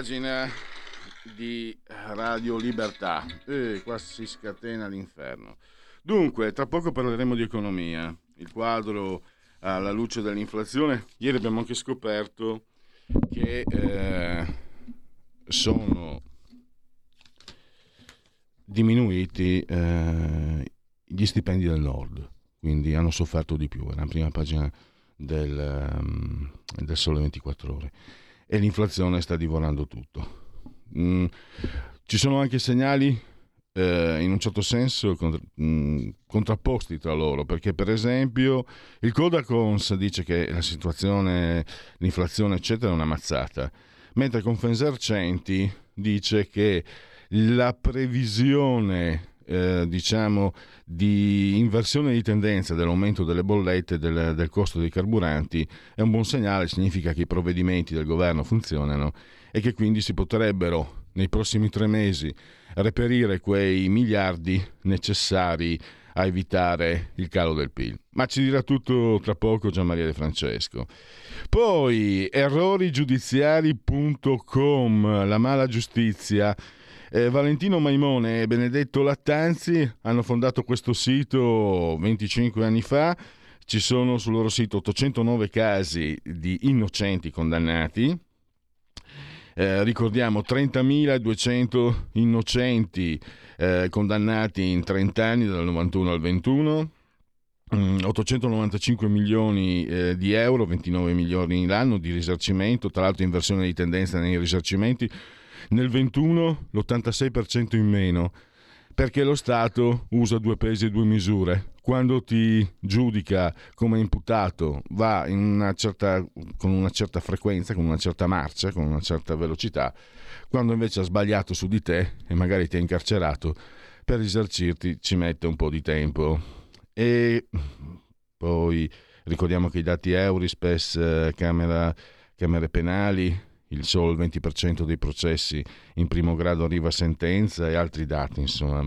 Pagina di Radio Libertà. E qua si scatena l'inferno. Dunque, tra poco parleremo di economia. Il quadro alla luce dell'inflazione. Ieri abbiamo anche scoperto che eh, sono diminuiti eh, gli stipendi del nord quindi hanno sofferto di più, è la prima pagina del, um, del Sole 24 ore e l'inflazione sta divorando tutto. Mm, ci sono anche segnali eh, in un certo senso contra, mh, mm, contrapposti tra loro, perché per esempio il Codacons dice che la situazione, l'inflazione eccetera è una mazzata, mentre Confensercenti dice che la previsione eh, diciamo, di inversione di tendenza dell'aumento delle bollette e del, del costo dei carburanti è un buon segnale, significa che i provvedimenti del governo funzionano e che quindi si potrebbero nei prossimi tre mesi reperire quei miliardi necessari a evitare il calo del PIL. Ma ci dirà tutto tra poco Gian Maria De Francesco. Poi errorigiudiziari.com, la mala giustizia eh, Valentino Maimone e Benedetto Lattanzi hanno fondato questo sito 25 anni fa. Ci sono sul loro sito 809 casi di innocenti condannati. Eh, ricordiamo 30.200 innocenti eh, condannati in 30 anni dal 91 al 21. 895 mm, milioni eh, di euro, 29 milioni l'anno di risarcimento, tra l'altro inversione di tendenza nei risarcimenti, nel 21 l'86% in meno, perché lo Stato usa due pesi e due misure. Quando ti giudica come imputato va una certa, con una certa frequenza, con una certa marcia, con una certa velocità, quando invece ha sbagliato su di te e magari ti ha incarcerato, per risarcirti ci mette un po' di tempo. E poi ricordiamo che i dati Eurispes, eh, camere penali, il solo 20% dei processi in primo grado arriva a sentenza e altri dati, insomma.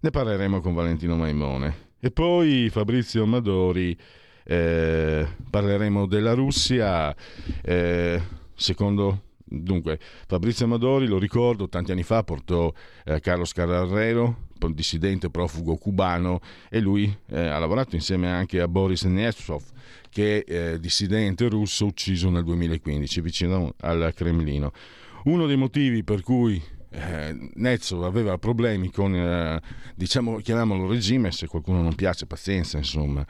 Ne parleremo con Valentino Maimone. E poi Fabrizio Amadori, eh, parleremo della Russia, eh, secondo... Dunque, Fabrizio Amadori, lo ricordo, tanti anni fa portò eh, Carlos Carrero, dissidente profugo cubano, e lui eh, ha lavorato insieme anche a Boris Nemtsov, che è eh, dissidente russo ucciso nel 2015 vicino al Cremlino. Uno dei motivi per cui eh, Nezzo aveva problemi con, eh, diciamo, chiamiamolo regime, se qualcuno non piace, pazienza, insomma,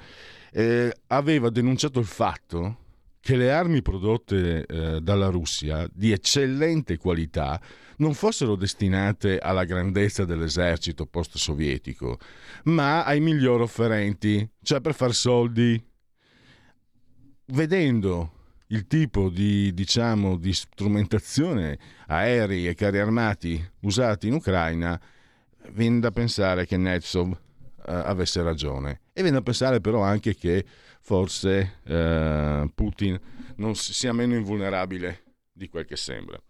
eh, aveva denunciato il fatto che le armi prodotte eh, dalla Russia di eccellente qualità non fossero destinate alla grandezza dell'esercito post-sovietico, ma ai migliori offerenti, cioè per far soldi vedendo il tipo di, diciamo, di strumentazione aerei e carri armati usati in Ucraina, viene da pensare che Netsov eh, avesse ragione. E viene da pensare però anche che forse eh, Putin non sia meno invulnerabile di quel che sembra.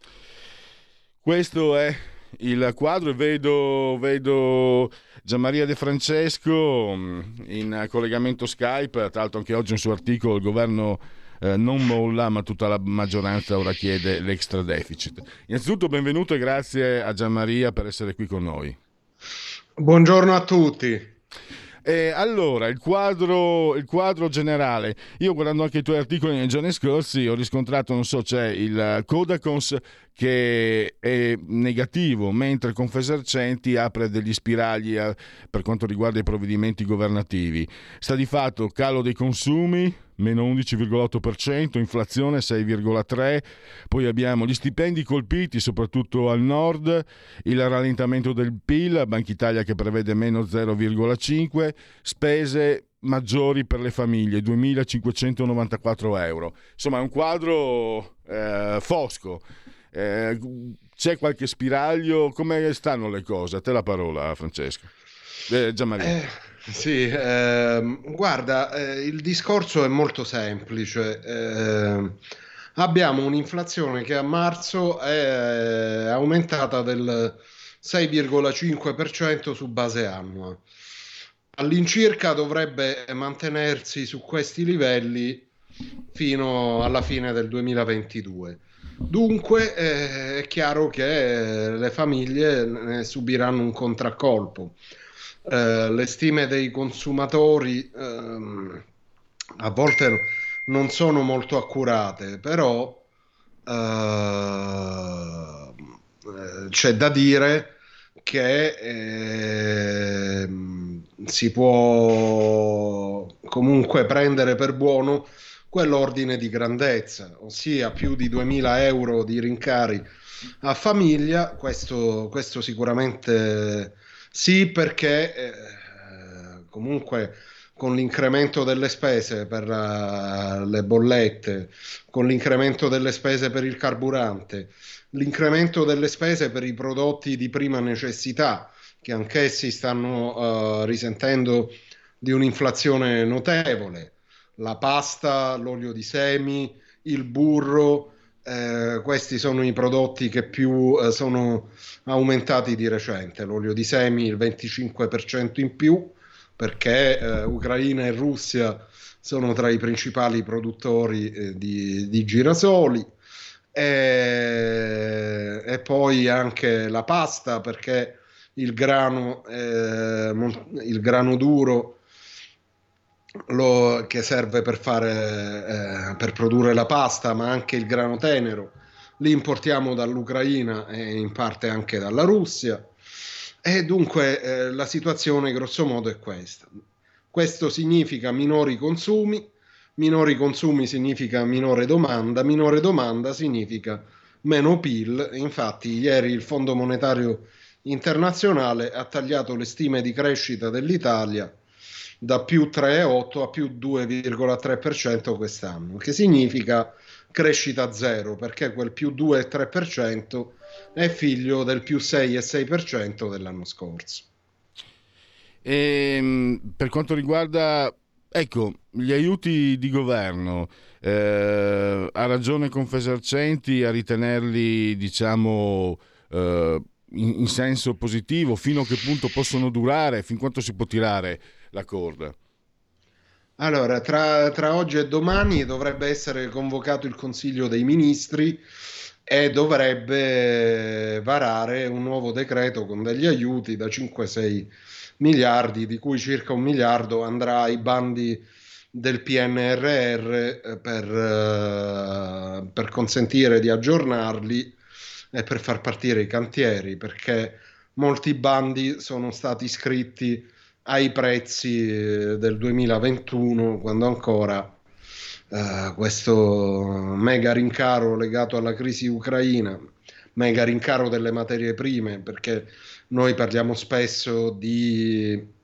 Questo è il quadro e vedo, vedo Gianmaria De Francesco mm, in collegamento Skype, tra l'altro anche oggi un suo articolo, il governo eh, non molla ma tutta la maggioranza ora chiede l'extra deficit. Innanzitutto benvenuto e grazie a Gianmaria per essere qui con noi. Buongiorno a tutti. Eh, allora, il quadro, il quadro, generale. Io guardando anche i tuoi articoli nei giorni scorsi ho riscontrato, non so, c'è il Codacons che è negativo, mentre Confesercenti apre degli spiragli a, eh, per quanto riguarda i provvedimenti governativi. Sta di fatto calo dei consumi, meno 11,8%, inflazione 6,3%, poi abbiamo gli stipendi colpiti soprattutto al nord, il rallentamento del PIL, Banca Italia che prevede meno 0,5%, spese maggiori per le famiglie, 2.594 euro. Insomma, è un quadro eh, fosco. Eh, c'è qualche spiraglio? Come stanno le cose? A te la parola, Francesco. Eh, Gianmaria. Eh, sì, eh, guarda, eh, il discorso è molto semplice. Eh, abbiamo un'inflazione che a marzo è aumentata del 6,5% su base annua. All'incirca dovrebbe mantenersi su questi livelli fino alla fine del 2022. Dunque eh, è chiaro che le famiglie ne subiranno un contraccolpo. Eh, le stime dei consumatori ehm, a volte non sono molto accurate, però eh, c'è da dire che eh, si può comunque prendere per buono quell'ordine di grandezza, ossia più di 2000 euro di rincari a famiglia, questo, questo sicuramente sì perché eh, comunque con l'incremento delle spese per uh, le bollette, con l'incremento delle spese per il carburante, l'incremento delle spese per i prodotti di prima necessità, che anch'essi stanno uh, risentendo di un'inflazione notevole, la pasta, l'olio di semi, il burro, eh, questi sono i prodotti che più eh, sono aumentati di recente. L'olio di semi il 25% in più perché eh, Ucraina e Russia sono tra i principali produttori eh, di, di, girasoli. E, e, poi anche la pasta perché il grano, eh, il grano duro lo, che serve per, fare, eh, per produrre la pasta, ma anche il grano tenero, li importiamo dall'Ucraina e in parte anche dalla Russia. E dunque eh, la situazione grosso modo è questa. Questo significa minori consumi, minori consumi significa minore domanda, minore domanda significa meno PIL. Infatti ieri il Fondo Monetario Internazionale ha tagliato le stime di crescita dell'Italia da più 3,8 a più 2,3% quest'anno, che significa crescita zero, perché quel più 2,3% è figlio del più 6,6% dell'anno scorso. E, ehm, per quanto riguarda ecco, gli aiuti di governo, eh, ha ragione Confesercenti a ritenerli, diciamo, eh, in, in senso positivo, fino a che punto possono durare, fin quanto si può tirare la corda? Allora, tra, tra, oggi e domani dovrebbe essere convocato il Consiglio dei Ministri e dovrebbe varare un nuovo decreto con degli aiuti da 5-6 miliardi, di cui circa un miliardo andrà ai bandi del PNRR eh, per, uh, per consentire di aggiornarli e per far partire i cantieri, perché molti bandi sono stati scritti ai prezzi eh, del 2021, quando ancora eh, questo mega rincaro legato alla crisi ucraina, mega rincaro delle materie prime, perché noi parliamo spesso di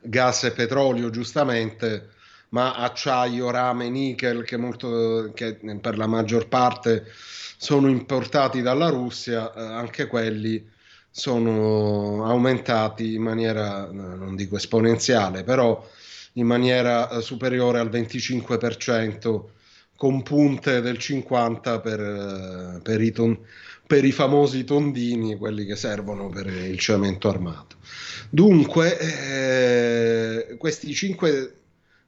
gas e petrolio, giustamente, ma acciaio, rame, nickel, che, molto, che per la maggior parte sono importati dalla Russia, eh, anche quelli sono aumentati in maniera, non dico esponenziale, però in maniera eh, superiore al 25%, con punte del 50% per, eh, per, i, ton, per i famosi tondini, quelli che servono per il cemento armato. Dunque, eh, questi 5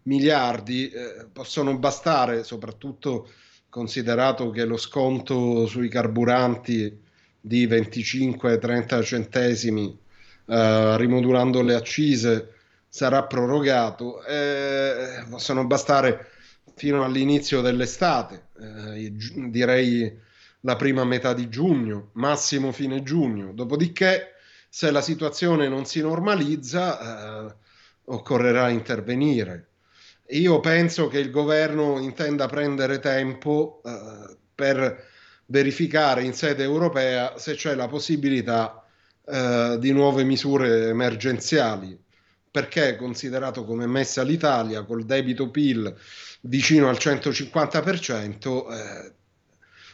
miliardi eh, possono bastare, soprattutto considerato che lo sconto sui carburanti di 25-30 centesimi, eh, rimodulando le accise, sarà prorogato, eh, possono bastare fino all'inizio dell'estate, eh, direi la prima metà di giugno, massimo fine giugno. Dopodiché, se la situazione non si normalizza, eh, occorrerà intervenire. Io penso che il governo intenda prendere tempo eh, per verificare in sede europea se c'è la possibilità eh, di nuove misure emergenziali. Perché considerato come messa l'Italia col debito PIL vicino al 150%, eh,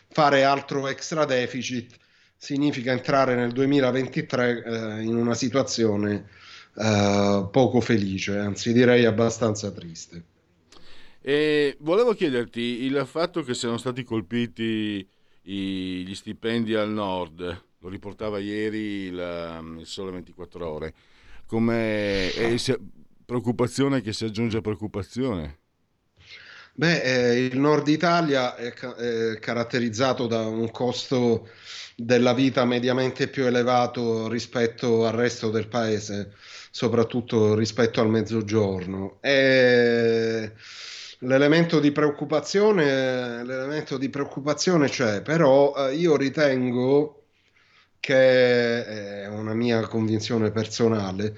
fare altro extra deficit significa entrare nel 2023 eh, in una situazione eh, poco felice, anzi direi abbastanza triste. E volevo chiederti il fatto che siano stati colpiti i, gli stipendi al nord, lo riportava ieri il, il Sole 24 Ore, come preoccupazione che si aggiunge a preoccupazione? Beh, eh, il nord Italia è, ca- è, caratterizzato da un costo della vita mediamente più elevato rispetto al resto del paese, soprattutto rispetto al mezzogiorno. E l'elemento di preoccupazione, l'elemento di preoccupazione c'è, però eh, io ritengo che è una mia convinzione personale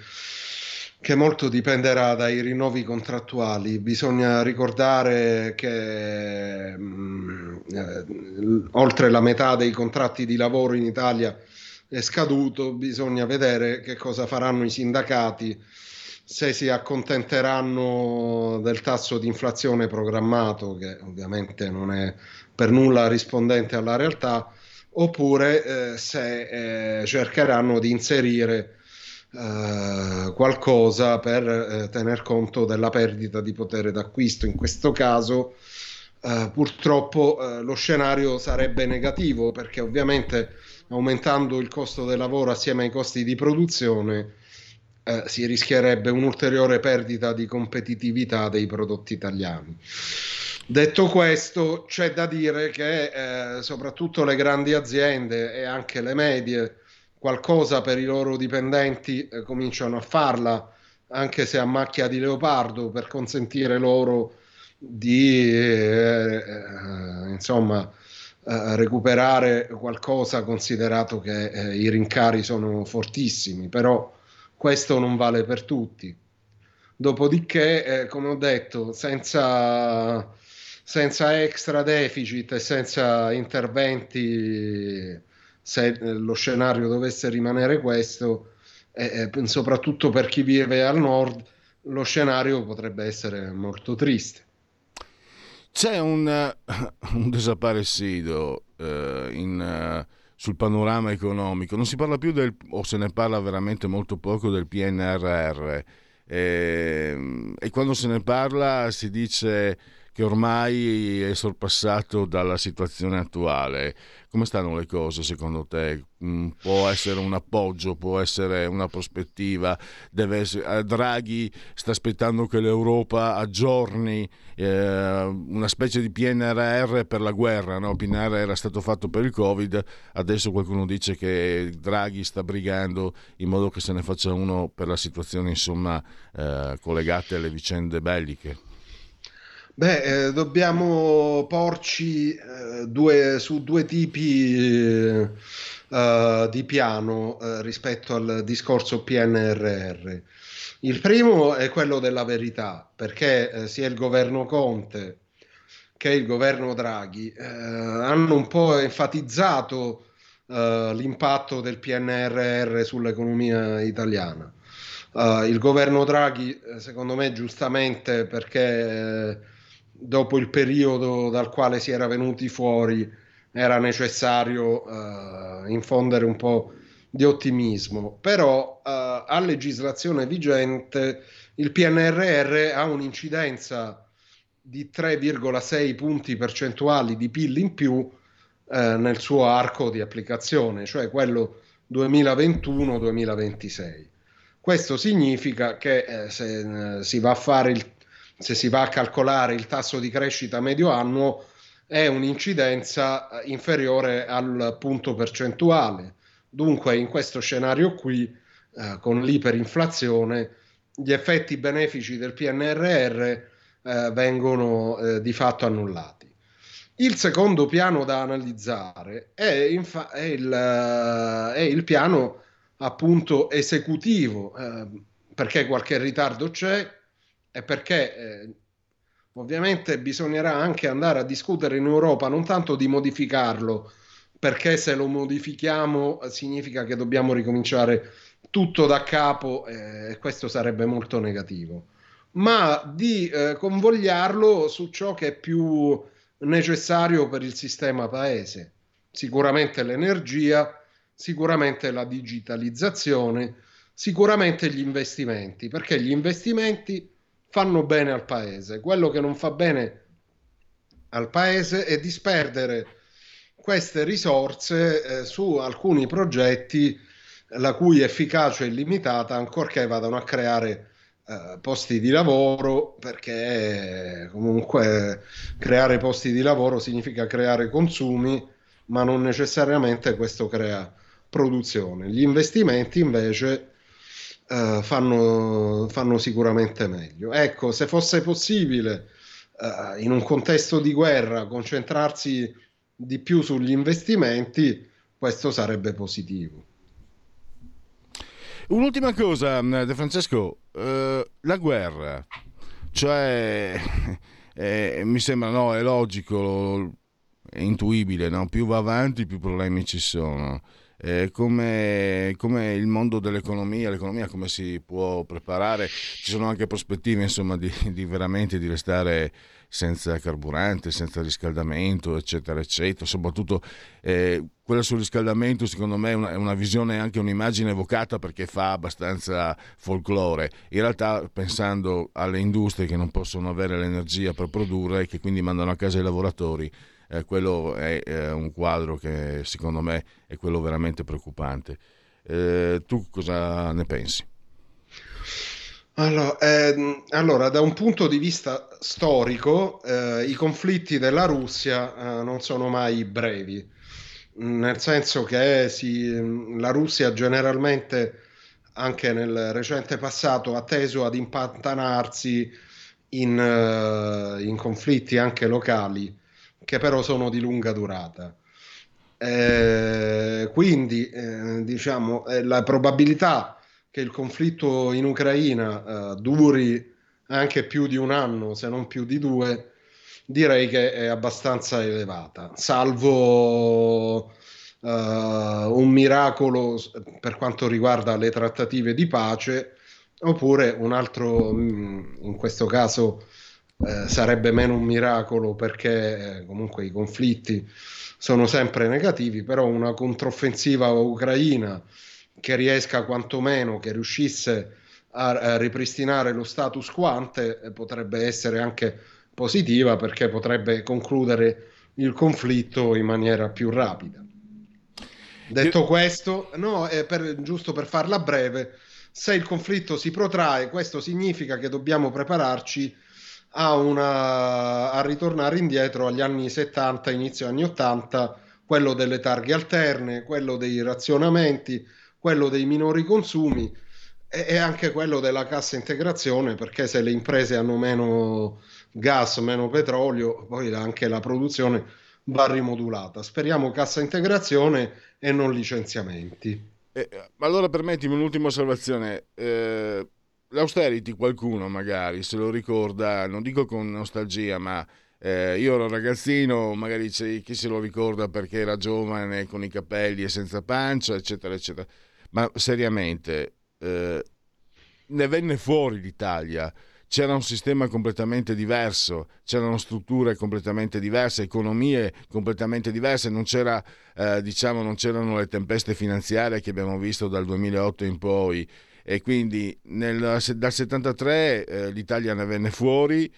che molto dipenderà dai rinnovi contrattuali. Bisogna ricordare che mh, mm, eh, oltre la metà dei contratti di lavoro in Italia è scaduto, bisogna vedere che cosa faranno i sindacati, se si accontenteranno del tasso di inflazione programmato, che ovviamente non è per nulla rispondente alla realtà, oppure eh, se eh, cercheranno di inserire eh, qualcosa per eh, tener conto della perdita di potere d'acquisto. In questo caso eh, purtroppo eh, lo scenario sarebbe negativo perché ovviamente aumentando il costo del lavoro assieme ai costi di produzione eh, si rischierebbe un'ulteriore perdita di competitività dei prodotti italiani. Detto questo, c'è da dire che eh, soprattutto le grandi aziende e anche le medie qualcosa per i loro dipendenti eh, cominciano a farla, anche se a macchia di leopardo, per consentire loro di eh, eh, insomma eh, recuperare qualcosa considerato che eh, i rincari sono fortissimi, però questo non vale per tutti. Dopodiché, eh, come ho detto, senza, senza extra deficit e senza interventi se eh, lo scenario dovesse rimanere questo, eh, eh soprattutto per chi vive al nord, lo scenario potrebbe essere molto triste. C'è un, un desaparecido eh, in, uh, sul panorama economico, non si parla più del, o se ne parla veramente molto poco del PNRR. Eh, e quando se ne parla si dice che ormai è sorpassato dalla situazione attuale. Come stanno le cose secondo te? Mm, può essere un appoggio, può essere una prospettiva? Essere... Eh, Draghi sta aspettando che l'Europa aggiorni eh, una specie di PNRR per la guerra. No? PNRR era stato fatto per il Covid, adesso qualcuno dice che Draghi sta brigando in modo che se ne faccia uno per la situazione insomma, eh, collegate alle vicende belliche. Beh, eh, dobbiamo porci eh, due, su due tipi eh, di piano eh, rispetto al discorso PNRR. Il primo è quello della verità, perché eh, sia il governo Conte che il governo Draghi eh, hanno un po' enfatizzato l'impatto del PNRR sull'economia italiana. il governo Draghi, secondo me, giustamente perché dopo il periodo dal quale si era venuti fuori era necessario uh, infondere un po' di ottimismo, però uh, a legislazione vigente il PNRR ha un'incidenza di 3,6 punti percentuali di PIL in più uh, nel suo arco di applicazione, cioè quello 2021-2026. Questo significa che eh, se eh, si va a fare il se si va a calcolare il tasso di crescita medio annuo, è un'incidenza eh, inferiore al punto percentuale. Dunque, in questo scenario qui, eh, con l'iperinflazione, gli effetti benefici del PNRR eh, vengono eh, di fatto annullati. Il secondo piano da analizzare è, infa- è, il, uh, è il, piano appunto esecutivo, uh, perché qualche ritardo c'è, è perché eh, Ovviamente bisognerà anche andare a discutere in Europa non tanto di modificarlo, perché se lo modifichiamo significa che dobbiamo ricominciare tutto da capo e eh, questo sarebbe molto negativo, ma di eh, convogliarlo su ciò che è più necessario per il sistema paese. Sicuramente l'energia, sicuramente la digitalizzazione, sicuramente gli investimenti, perché gli investimenti fanno bene al paese. Quello che non fa bene al paese è disperdere queste risorse eh, su alcuni progetti la cui efficacia è limitata, ancorché vadano a creare eh, posti di lavoro, perché comunque creare posti di lavoro significa creare consumi, ma non necessariamente questo crea produzione. Gli investimenti invece eh, fanno, fanno, sicuramente meglio. Ecco, se fosse possibile eh, in un contesto di guerra concentrarsi di più sugli investimenti, questo sarebbe positivo. Un'ultima cosa, De Francesco, eh, la guerra, cioè eh, mi sembra no, è logico, è intuibile, no? più va avanti più problemi ci sono. Eh, come, come, il mondo dell'economia, l'economia come si può preparare, ci sono anche prospettive insomma di, di veramente di restare senza carburante, senza riscaldamento, eccetera, eccetera. Soprattutto eh, quella sul riscaldamento, secondo me, è una, è una, visione, anche un'immagine evocata perché fa abbastanza folklore. In realtà, pensando alle industrie che non possono avere l'energia per produrre e che quindi mandano a casa i lavoratori, eh, quello è eh, un quadro che secondo me è quello veramente preoccupante. Eh, tu cosa ne pensi? Allora, ehm, allora, da un punto di vista storico, eh, i conflitti della Russia eh, non sono mai brevi, nel senso che si, la Russia generalmente, anche nel recente passato, ha teso ad impantanarsi in, uh, in conflitti anche locali, che però sono di lunga durata. Eh, quindi, eh, diciamo, eh, la probabilità che il conflitto in Ucraina uh, duri anche più di un anno, se non più di due, direi che è abbastanza elevata, salvo uh, un miracolo per quanto riguarda le trattative di pace, oppure un altro, mm, in questo caso eh, sarebbe meno un miracolo perché eh, comunque i conflitti sono sempre negativi, però una controffensiva ucraina che riesca quantomeno, che riuscisse a, a ripristinare lo status quo ante eh, potrebbe essere anche positiva perché potrebbe concludere il conflitto in maniera più rapida. Detto questo, no, per, giusto per farla breve, se il conflitto si protrae, questo significa che dobbiamo prepararci a, una, a ritornare indietro agli anni 70, inizio anni 80, quello delle targhe alterne, quello dei razionamenti, quello dei minori consumi e, anche quello della cassa integrazione, perché se le imprese hanno meno gas, meno petrolio, poi anche la produzione va rimodulata. Speriamo cassa integrazione e non licenziamenti. Eh, allora permettimi un'ultima osservazione. Eh, l'austerity qualcuno magari se lo ricorda, non dico con nostalgia, ma eh, io ero ragazzino, magari c'è chi se lo ricorda perché era giovane, con i capelli e senza pancia, eccetera, eccetera ma seriamente, eh, ne venne fuori l'Italia. C'era un sistema completamente diverso, c'erano strutture completamente diverse, economie completamente diverse, non, c'era, eh, diciamo, non c'erano le tempeste finanziarie che abbiamo visto dal 2008 in poi e quindi nel, dal 73 eh, l'Italia ne venne fuori,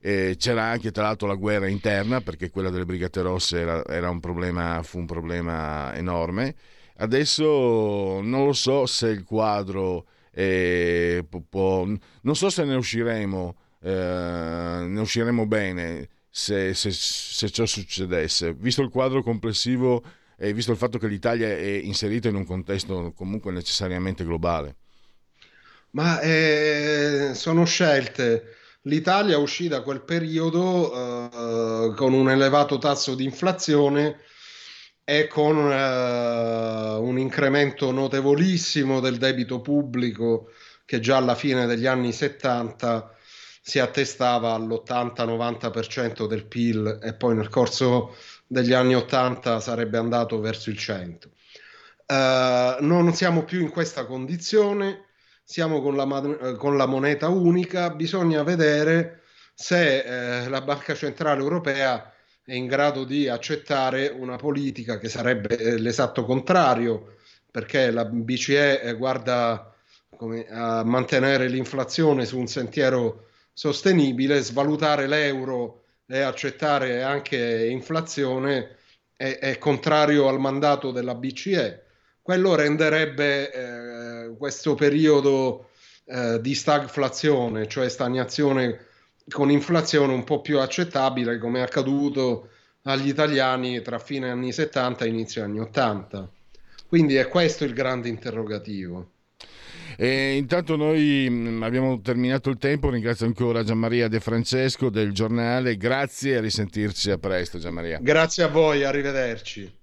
eh, c'era anche tra l'altro la guerra interna perché quella delle Brigate Rosse era, era un problema, fu un problema enorme Adesso non lo so se il quadro eh, può, non so se ne usciremo, eh, ne usciremo bene se, se, se, ciò succedesse. Visto il quadro complessivo e visto il fatto che l'Italia è inserita in un contesto comunque necessariamente globale. Ma eh, sono scelte. L'Italia uscì da quel periodo eh, con un elevato tasso di inflazione e con uh, un incremento notevolissimo del debito pubblico che già alla fine degli anni 70 si attestava all'80-90% del PIL e poi nel corso degli anni 80 sarebbe andato verso il 100. Uh, eh, non siamo più in questa condizione, siamo con la, con la moneta unica, bisogna vedere se eh, la Banca Centrale Europea è in grado di accettare una politica che sarebbe eh, l'esatto contrario, perché la BCE eh, guarda come, a mantenere l'inflazione su un sentiero sostenibile, svalutare l'euro e accettare anche inflazione è, è contrario al mandato della BCE. Quello renderebbe eh, questo periodo eh, di stagflazione, cioè stagnazione con inflazione un po' più accettabile come è accaduto agli italiani tra fine anni 70 e inizio anni 80. Quindi è questo il grande interrogativo. E intanto noi mm, abbiamo terminato il tempo, ringrazio ancora Gianmaria De Francesco del giornale, grazie e a risentirci a presto Gianmaria. Grazie a voi, arrivederci.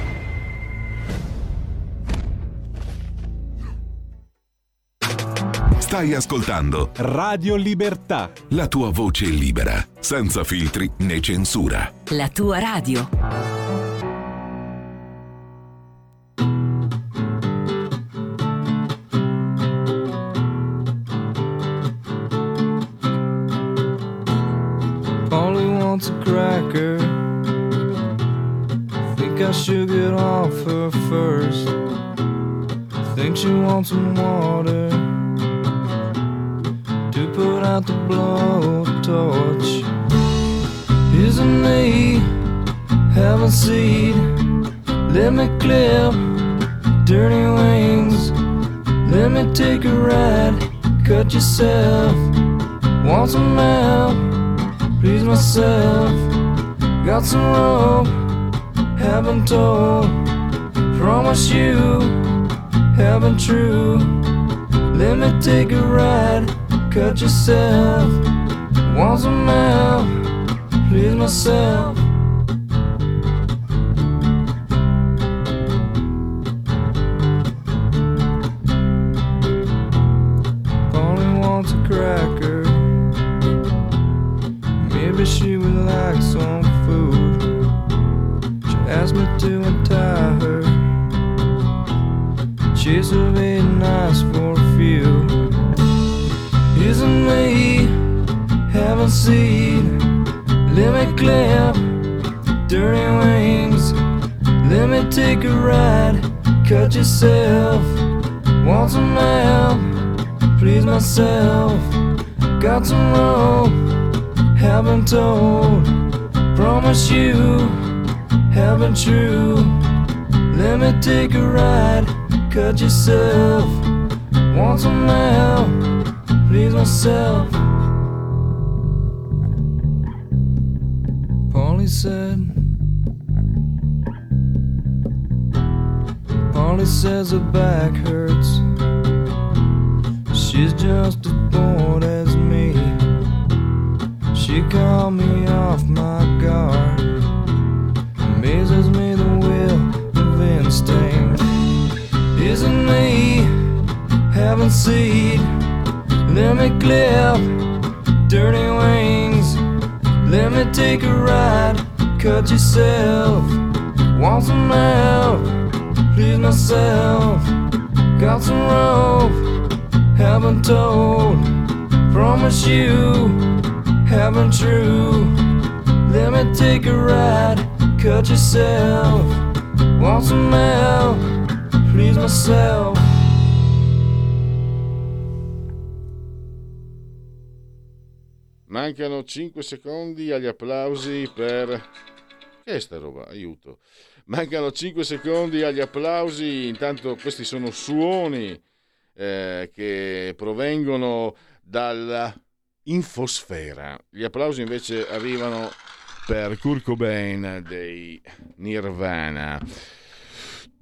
Stai ascoltando Radio Libertà. La tua voce libera, senza filtri né censura. La tua radio. Polly wants a cracker. Think I should get off her first. Think she wants some water. Out the blowtorch. Isn't me have a seed? Let me clip dirty wings. Let me take a ride. Cut yourself. Want some help? Please myself. Got some rope. Haven't told. Promise you. Haven't true. Let me take a ride cut yourself. Want some help? Please myself. Got some rope. Haven't told. Promise you. Haven't true. Let me take a ride. Cut yourself. Want some help? please myself. Polly said, Polly says her back hurts. She's just Called me off my guard. Amazes me the will of instinct. Isn't me having seed? Let me clip dirty wings. Let me take a ride. cut yourself. Want some help? Please myself. Got some rope, haven't told. Promise you, haven't true. Let me take a ride, cut yourself. Want some help? Please myself. Mancano 5 secondi agli applausi per... Che è sta roba? Aiuto. Mancano 5 secondi agli applausi, intanto questi sono suoni eh, che provengono dalla infosfera. Gli applausi invece arrivano per Kurt Cobain dei Nirvana.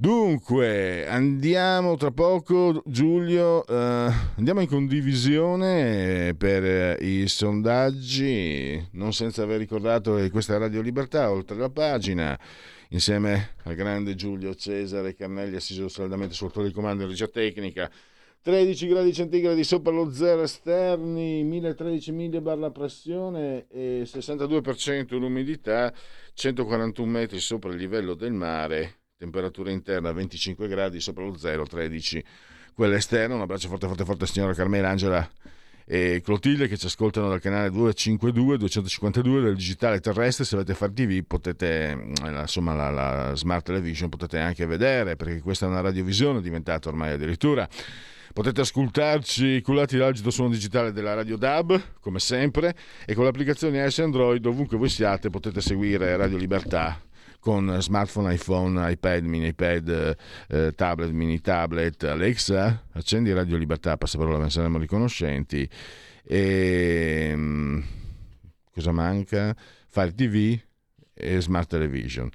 Dunque, andiamo tra poco, Giulio, eh, andiamo in condivisione per i sondaggi, non senza aver ricordato che questa è Radio Libertà, oltre la pagina, insieme al grande Giulio Cesare Carnelli, assiso saldamente sul di comando in regia tecnica. 13 gradi centigradi sopra lo zero esterni, 1013 millibar la pressione e 62% l'umidità, 141 metri sopra il livello del mare, temperatura interna 25 gradi sopra lo 0, 13 quella esterna. Un abbraccio forte forte forte signora Carmela Angela e Clotilde che ci ascoltano dal canale 252 252 del digitale terrestre. Se avete Far TV potete, insomma, la, la Smart Television potete anche vedere perché questa è una radiovisione diventata ormai addirittura. Potete ascoltarci cullati dall'agito suono digitale della Radio DAB, come sempre, e con l'applicazione iOS Android, ovunque voi siate, potete seguire Radio Libertà con smartphone, iPhone, iPad, mini iPad, eh, tablet, mini tablet, Alexa, accendi Radio Libertà, passaparola, ne saremo riconoscenti. E, um, cosa manca? Fire TV e Smart Television.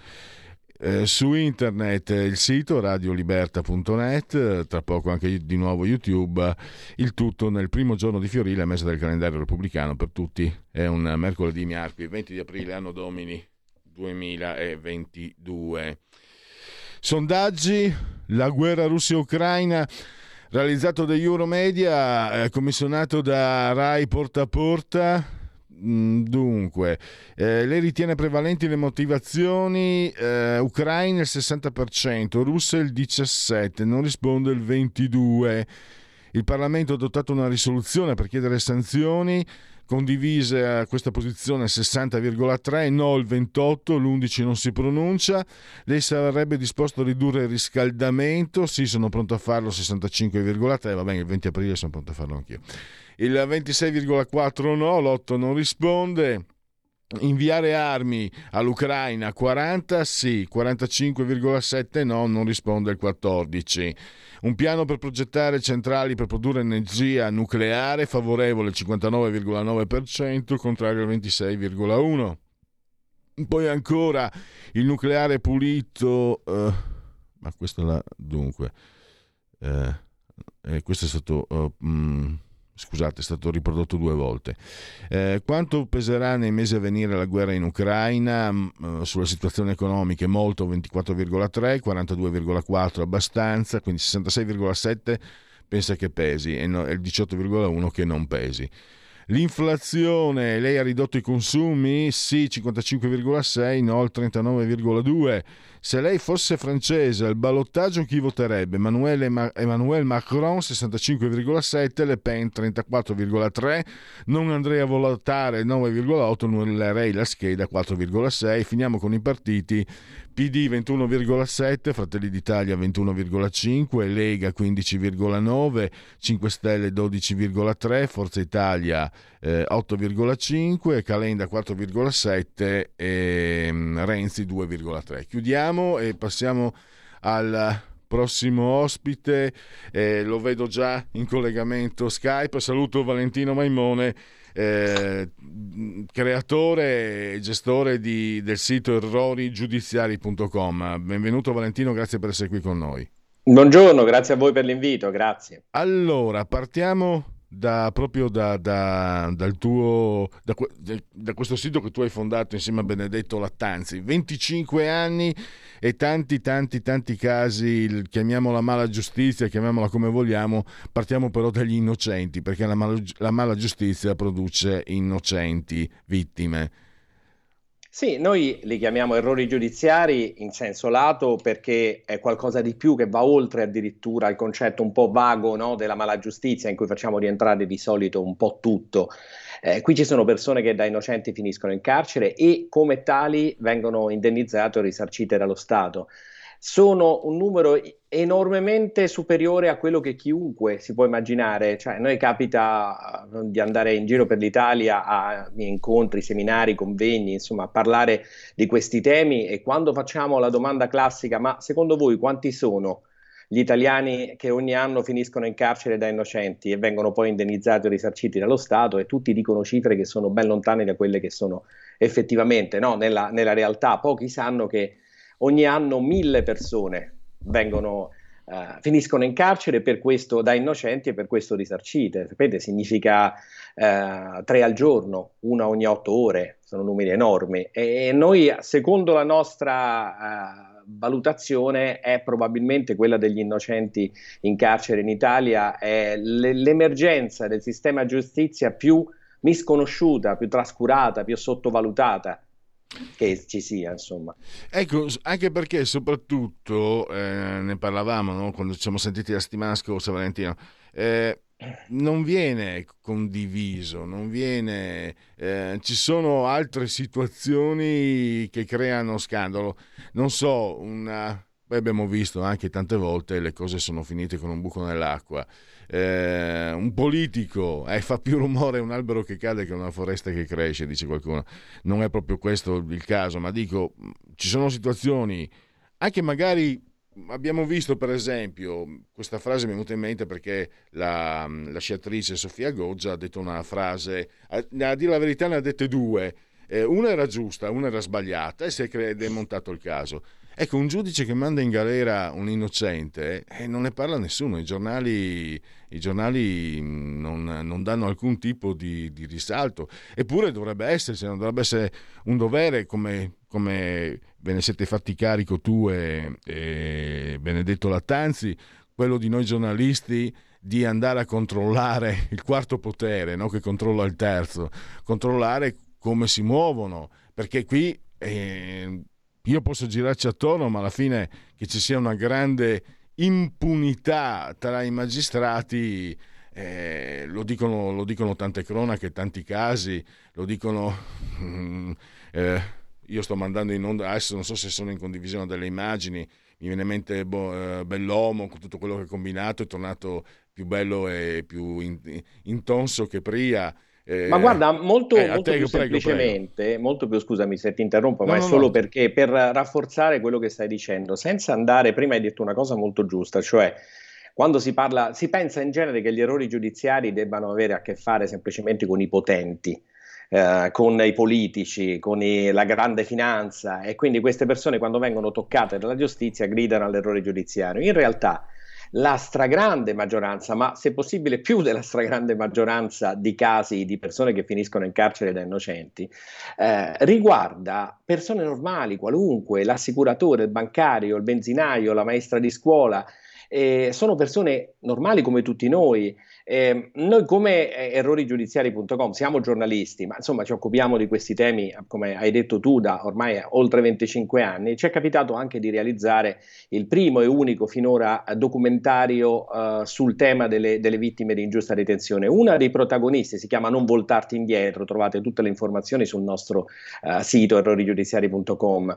Eh, su internet il sito radioliberta.net, tra poco anche di nuovo YouTube, il tutto nel primo giorno di Fiorile, mese del calendario repubblicano per tutti, è un mercoledì miarqui, 20 di aprile, anno domini 2022. Sondaggi, la guerra Russia-Ucraina realizzato da Euromedia, eh, commissionato da Rai Porta a Porta. Mm, dunque, eh, lei ritiene prevalenti le motivazioni eh, ucraine il 60%, russe il 17%, non risponde il 22%. Il Parlamento ha adottato una risoluzione per chiedere sanzioni condivise a questa posizione 60,3, no il 28, l'11 non si pronuncia, lei sarebbe disposto a ridurre il riscaldamento, sì sono pronto a farlo 65,3, va bene il 20 aprile sono pronto a farlo anch'io, il 26,4 no, l'8 non risponde, Inviare armi all'Ucraina 40 sì, 45,7 no, non risponde il 14. Un piano per progettare centrali per produrre energia nucleare favorevole il 59,9%, contrario al 26,1%. Poi ancora il nucleare pulito, uh, ma questo la dunque, uh, eh, questo è stato uh, scusate, è stato riprodotto due volte. Eh, quanto peserà nei mesi a venire la guerra in Ucraina mm, eh, sulla situazione economica? Molto, 24,3, 42,4 abbastanza, quindi 66,7 pensa che pesi e, no, il 18,1 che non pesi. L'inflazione, lei ha ridotto i consumi? Sì, 55,6, no, il 39,2. Se lei fosse francese, al ballottaggio chi voterebbe? Emmanuel, Emmanuel Macron 65,7, Le Pen 34,3, non andrei a votare 9,8, annullerei la scheda 4,6. Finiamo con i partiti. PD 21,7, Fratelli d'Italia 21,5, Lega 15,9, 5 Stelle 12,3, Forza Italia eh, 8,5, Calenda 4,7 e um, Renzi 2,3. Chiudiamo e passiamo al prossimo ospite, eh, lo vedo già in collegamento Skype, saluto Valentino Maimone eh, creatore e gestore di, del sito errorigiudiziari.com. Benvenuto Valentino, grazie per essere qui con noi. Buongiorno, grazie a voi per l'invito, grazie. Allora, partiamo da, proprio da, da, dal tuo, da, da, questo sito che tu hai fondato insieme a Benedetto Lattanzi. 25 anni e tanti, tanti, tanti casi, chiamiamola mala giustizia, chiamiamola come vogliamo, partiamo però dagli innocenti, perché la mala, la mala giustizia produce innocenti, vittime. Sì, noi li chiamiamo errori giudiziari in senso lato perché è qualcosa di più che va oltre addirittura il concetto un po' vago no, della mala giustizia in cui facciamo rientrare di solito un po' tutto. Eh, qui ci sono persone che da innocenti finiscono in carcere e come tali vengono indennizzate o risarcite dallo Stato sono un numero enormemente superiore a quello che chiunque si può immaginare. Cioè, a noi capita uh, di andare in giro per l'Italia a incontri, seminari, convegni, insomma, a parlare di questi temi e quando facciamo la domanda classica, ma secondo voi quanti sono gli italiani che ogni anno finiscono in carcere da innocenti e vengono poi indennizzati o risarciti dallo Stato e tutti dicono cifre che sono ben lontane da quelle che sono effettivamente no? nella, nella realtà. Pochi sanno che ogni anno mille persone vengono, uh, finiscono in carcere per questo da innocenti e per questo risarcite. Sapete, significa uh, tre al giorno, una ogni otto ore, sono numeri enormi. E noi, secondo la nostra... Uh, valutazione è probabilmente quella degli innocenti in carcere in Italia, è l'emergenza del sistema giustizia più misconosciuta, più trascurata, più sottovalutata che ci sia, insomma. Ecco, anche perché soprattutto eh, ne parlavamo no? quando ci siamo sentiti la settimana scorsa, Valentino. Eh, non viene condiviso, non viene, eh, ci sono altre situazioni che creano scandalo. Non so, una, poi abbiamo visto anche tante volte le cose sono finite con un buco nell'acqua eh, un politico eh, fa più rumore un albero che cade che una foresta che cresce, dice qualcuno. Non è proprio questo il caso, ma dico, ci sono situazioni, anche magari abbiamo visto per esempio, questa frase mi è venuta in mente perché la, la sciatrice Sofia Goggia ha detto una frase, a, a dire la verità ne ha dette due, eh, una era giusta, una era sbagliata e si è demontato il caso. Ecco, un giudice che manda in galera un innocente eh, non ne parla nessuno, i giornali, i giornali mm, non, non, danno alcun tipo di, di, risalto, eppure dovrebbe esserci, dovrebbe essere un dovere come, come ve ne siete fatti carico tu e, e Benedetto Lattanzi, quello di noi giornalisti di andare a controllare il quarto potere no? che controlla il terzo, controllare come si muovono, perché qui... Eh, io posso girarci attorno, ma alla fine che ci sia una grande impunità tra i magistrati, eh, lo, dicono, lo, dicono, tante cronache, tanti casi, lo dicono... Mm, eh, io sto mandando in onda, adesso non so se sono in condivisione delle immagini, mi viene in mente bo, eh, Bellomo con tutto quello che ha combinato, è tornato più bello e più in, intonso che prima eh, ma guarda, molto, eh, molto più prego, semplicemente, prego. molto più scusami se ti interrompo, no, ma no, è solo no. perché per rafforzare quello che stai dicendo, senza andare, prima hai detto una cosa molto giusta, cioè quando si parla, si pensa in genere che gli errori giudiziari debbano avere a che fare semplicemente con i potenti. Eh, con i politici, con i, la grande finanza e quindi queste persone quando vengono toccate dalla giustizia gridano all'errore giudiziario. In realtà la stragrande maggioranza, ma se possibile più della stragrande maggioranza di casi di persone che finiscono in carcere da innocenti, eh, riguarda persone normali, qualunque, l'assicuratore, il bancario, il benzinaio, la maestra di scuola, eh, sono persone normali come tutti noi. Eh, noi come eh, errorigiudiziari.com siamo giornalisti, ma insomma ci occupiamo di questi temi, come hai detto tu, da ormai oltre 25 anni. Ci è capitato anche di realizzare il primo e unico finora documentario uh, sul tema delle, delle, vittime di ingiusta detenzione. Una dei protagonisti si chiama Non voltarti indietro, trovate tutte le informazioni sul nostro uh, sito errorigiudiziari.com.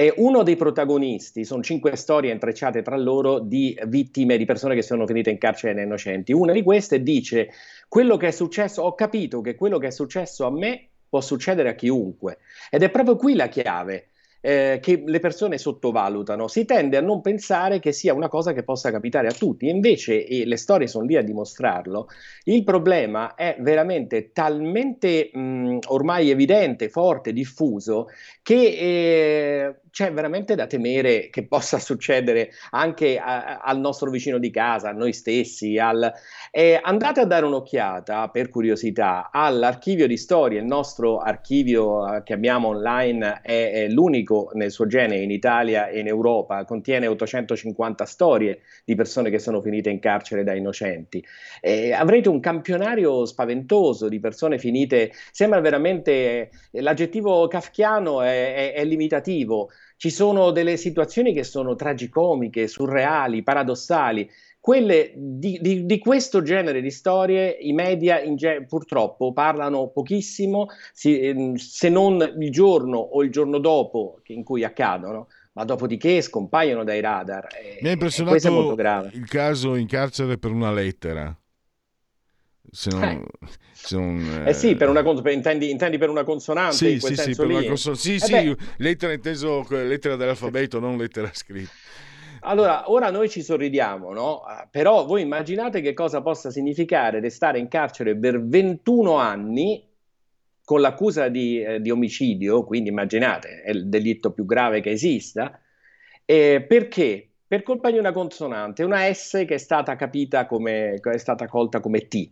E uno dei protagonisti, sono cinque storie intrecciate tra loro di vittime, di persone che sono finite in carcere da innocenti. Una di queste dice, quello che è successo, ho capito che quello che è successo a me può succedere a chiunque. Ed è proprio qui la chiave eh, che le persone sottovalutano. Si tende a non pensare che sia una cosa che possa capitare a tutti, invece, e le storie sono lì a dimostrarlo, il problema è veramente talmente mh, ormai evidente, forte, diffuso, che eh, c'è veramente da temere che possa succedere anche a, al nostro vicino di casa, a noi stessi. Al... Eh, andate a dare un'occhiata, per curiosità, all'archivio di storie. Il nostro archivio eh, che abbiamo online è, è, l'unico nel suo genere in Italia e in Europa, contiene 850 storie di persone che sono finite in carcere da innocenti. Eh, avrete un campionario spaventoso di persone finite, sembra veramente, l'aggettivo kafkiano è, è, è limitativo. Ci sono delle situazioni che sono tragicomiche, surreali, paradossali. Quelle di, di, di questo genere di storie i media ge- purtroppo parlano pochissimo, si, ehm, se non il giorno o il giorno dopo in cui accadono ma dopodiché scompaiono dai radar. Mi ha impressionato il caso in carcere per una lettera. Se non, eh. Se non, eh... eh sì, per una, intendi, intendi, per una consonante? Sì, sì, sì, per una conson- sì, eh sì lettera inteso lettera dell'alfabeto, non lettera scritta. Allora, ora noi ci sorridiamo, no? Però voi immaginate che cosa possa significare restare in carcere per 21 anni con l'accusa di, eh, di omicidio, quindi immaginate, è il delitto più grave che esista, eh, perché? Per colpa di una consonante, una S che è stata capita come, è stata colta come T.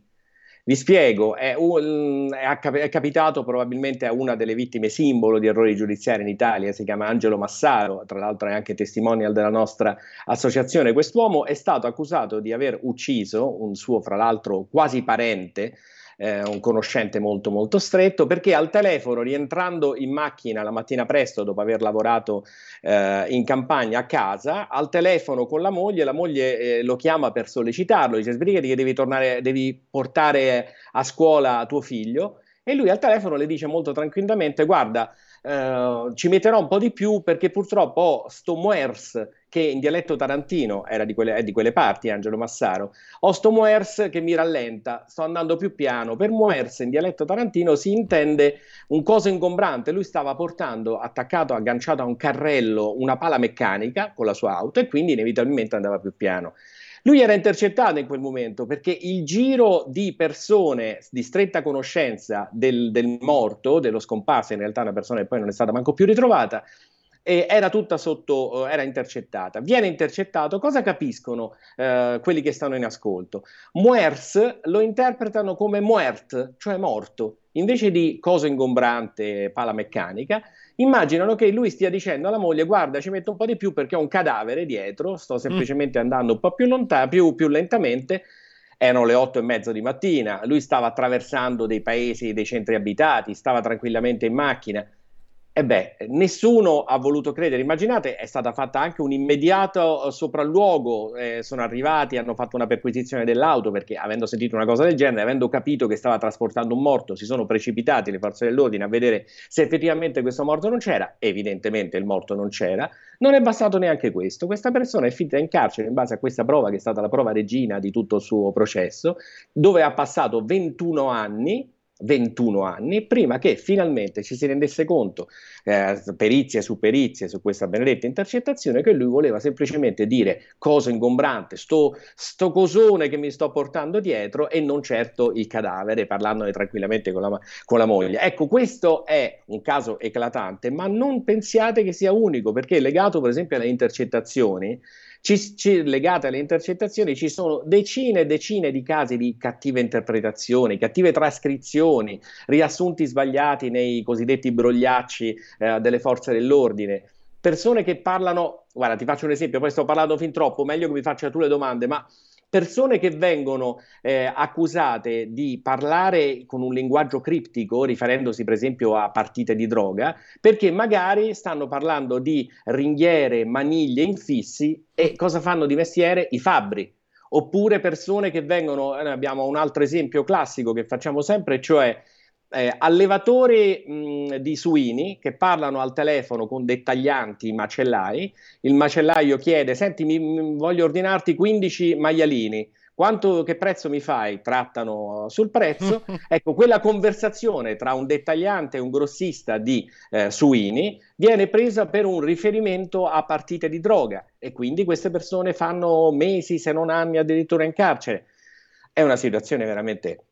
Vi spiego, è, un, è, è, capitato probabilmente a una delle vittime simbolo di errori giudiziari in Italia, si chiama Angelo Massaro, tra l'altro è anche testimonial della nostra associazione. Quest'uomo è stato accusato di aver ucciso un suo, fra l'altro, quasi parente, eh, un conoscente molto molto stretto, perché al telefono, rientrando in macchina la mattina presto dopo aver lavorato eh, in campagna a casa, al telefono con la moglie, la moglie eh, lo chiama per sollecitarlo, dice sbrigati che devi, tornare, devi portare a scuola tuo figlio, e lui al telefono le dice molto tranquillamente guarda, Uh, ci metterò un po' di più perché purtroppo ho sto Muers che in dialetto tarantino era di quelle, è di quelle parti, Angelo Massaro. Ho sto Muers che mi rallenta, sto andando più piano. Per Muers in dialetto tarantino si intende un coso ingombrante. Lui stava portando attaccato, agganciato a un carrello, una pala meccanica con la sua auto e quindi inevitabilmente andava più piano. Lui era intercettato in quel momento perché il giro di persone di stretta conoscenza del, del morto, dello scomparso, in realtà una persona che poi non è stata manco più ritrovata, era tutta sotto, eh, era intercettata. Viene intercettato, cosa capiscono eh, quelli che stanno in ascolto? Muers lo interpretano come muert, cioè morto, invece di cosa ingombrante, pala meccanica, immaginano che lui stia dicendo alla moglie guarda ci metto un po' di più perché ho un cadavere dietro, sto mm. semplicemente andando un po' più lontano, più, più lentamente, erano le otto e mezzo di mattina, lui stava attraversando dei paesi, dei centri abitati, stava tranquillamente in macchina, e beh, nessuno ha voluto credere. Immaginate, è stata fatta anche un immediato eh, sopralluogo. Eh, sono arrivati, hanno fatto una perquisizione dell'auto perché, avendo sentito una cosa del genere, avendo capito che stava trasportando un morto, si sono precipitati le forze dell'ordine a vedere se effettivamente questo morto non c'era. Evidentemente il morto non c'era. Non è bastato neanche questo. Questa persona è finita in carcere in base a questa prova, che è stata la prova regina di tutto il suo processo, dove ha passato 21 anni 21 anni prima che finalmente ci si rendesse conto, eh, perizie su perizie su questa benedetta intercettazione, che lui voleva semplicemente dire cosa ingombrante, sto, sto cosone che mi sto portando dietro e non certo il cadavere, parlandone tranquillamente con la, con la moglie. Ecco, questo è un caso eclatante, ma non pensiate che sia unico, perché legato per esempio alle intercettazioni, ci, ci, legate alle intercettazioni ci sono decine e decine di casi di cattive interpretazioni, cattive trascrizioni, riassunti sbagliati nei cosiddetti brogliacci eh, delle forze dell'ordine. Persone che parlano, guarda, ti faccio un esempio, poi sto parlando fin troppo, meglio che mi faccia tu le domande, ma persone che vengono eh, accusate di parlare con un linguaggio criptico, riferendosi per esempio a partite di droga, perché magari stanno parlando di ringhiere, maniglie, infissi e cosa fanno di mestiere? I fabbri. Oppure persone che vengono, eh, abbiamo un altro esempio classico che facciamo sempre, cioè eh, allevatori mh, di suini che parlano al telefono con dettaglianti macellai, il macellaio chiede, senti, mi, mi voglio ordinarti 15 maialini, quanto, che prezzo mi fai? Trattano sul prezzo. ecco, quella conversazione tra un dettagliante e un grossista di eh, suini viene presa per un riferimento a partite di droga e quindi queste persone fanno mesi, se non anni addirittura in carcere. È una situazione veramente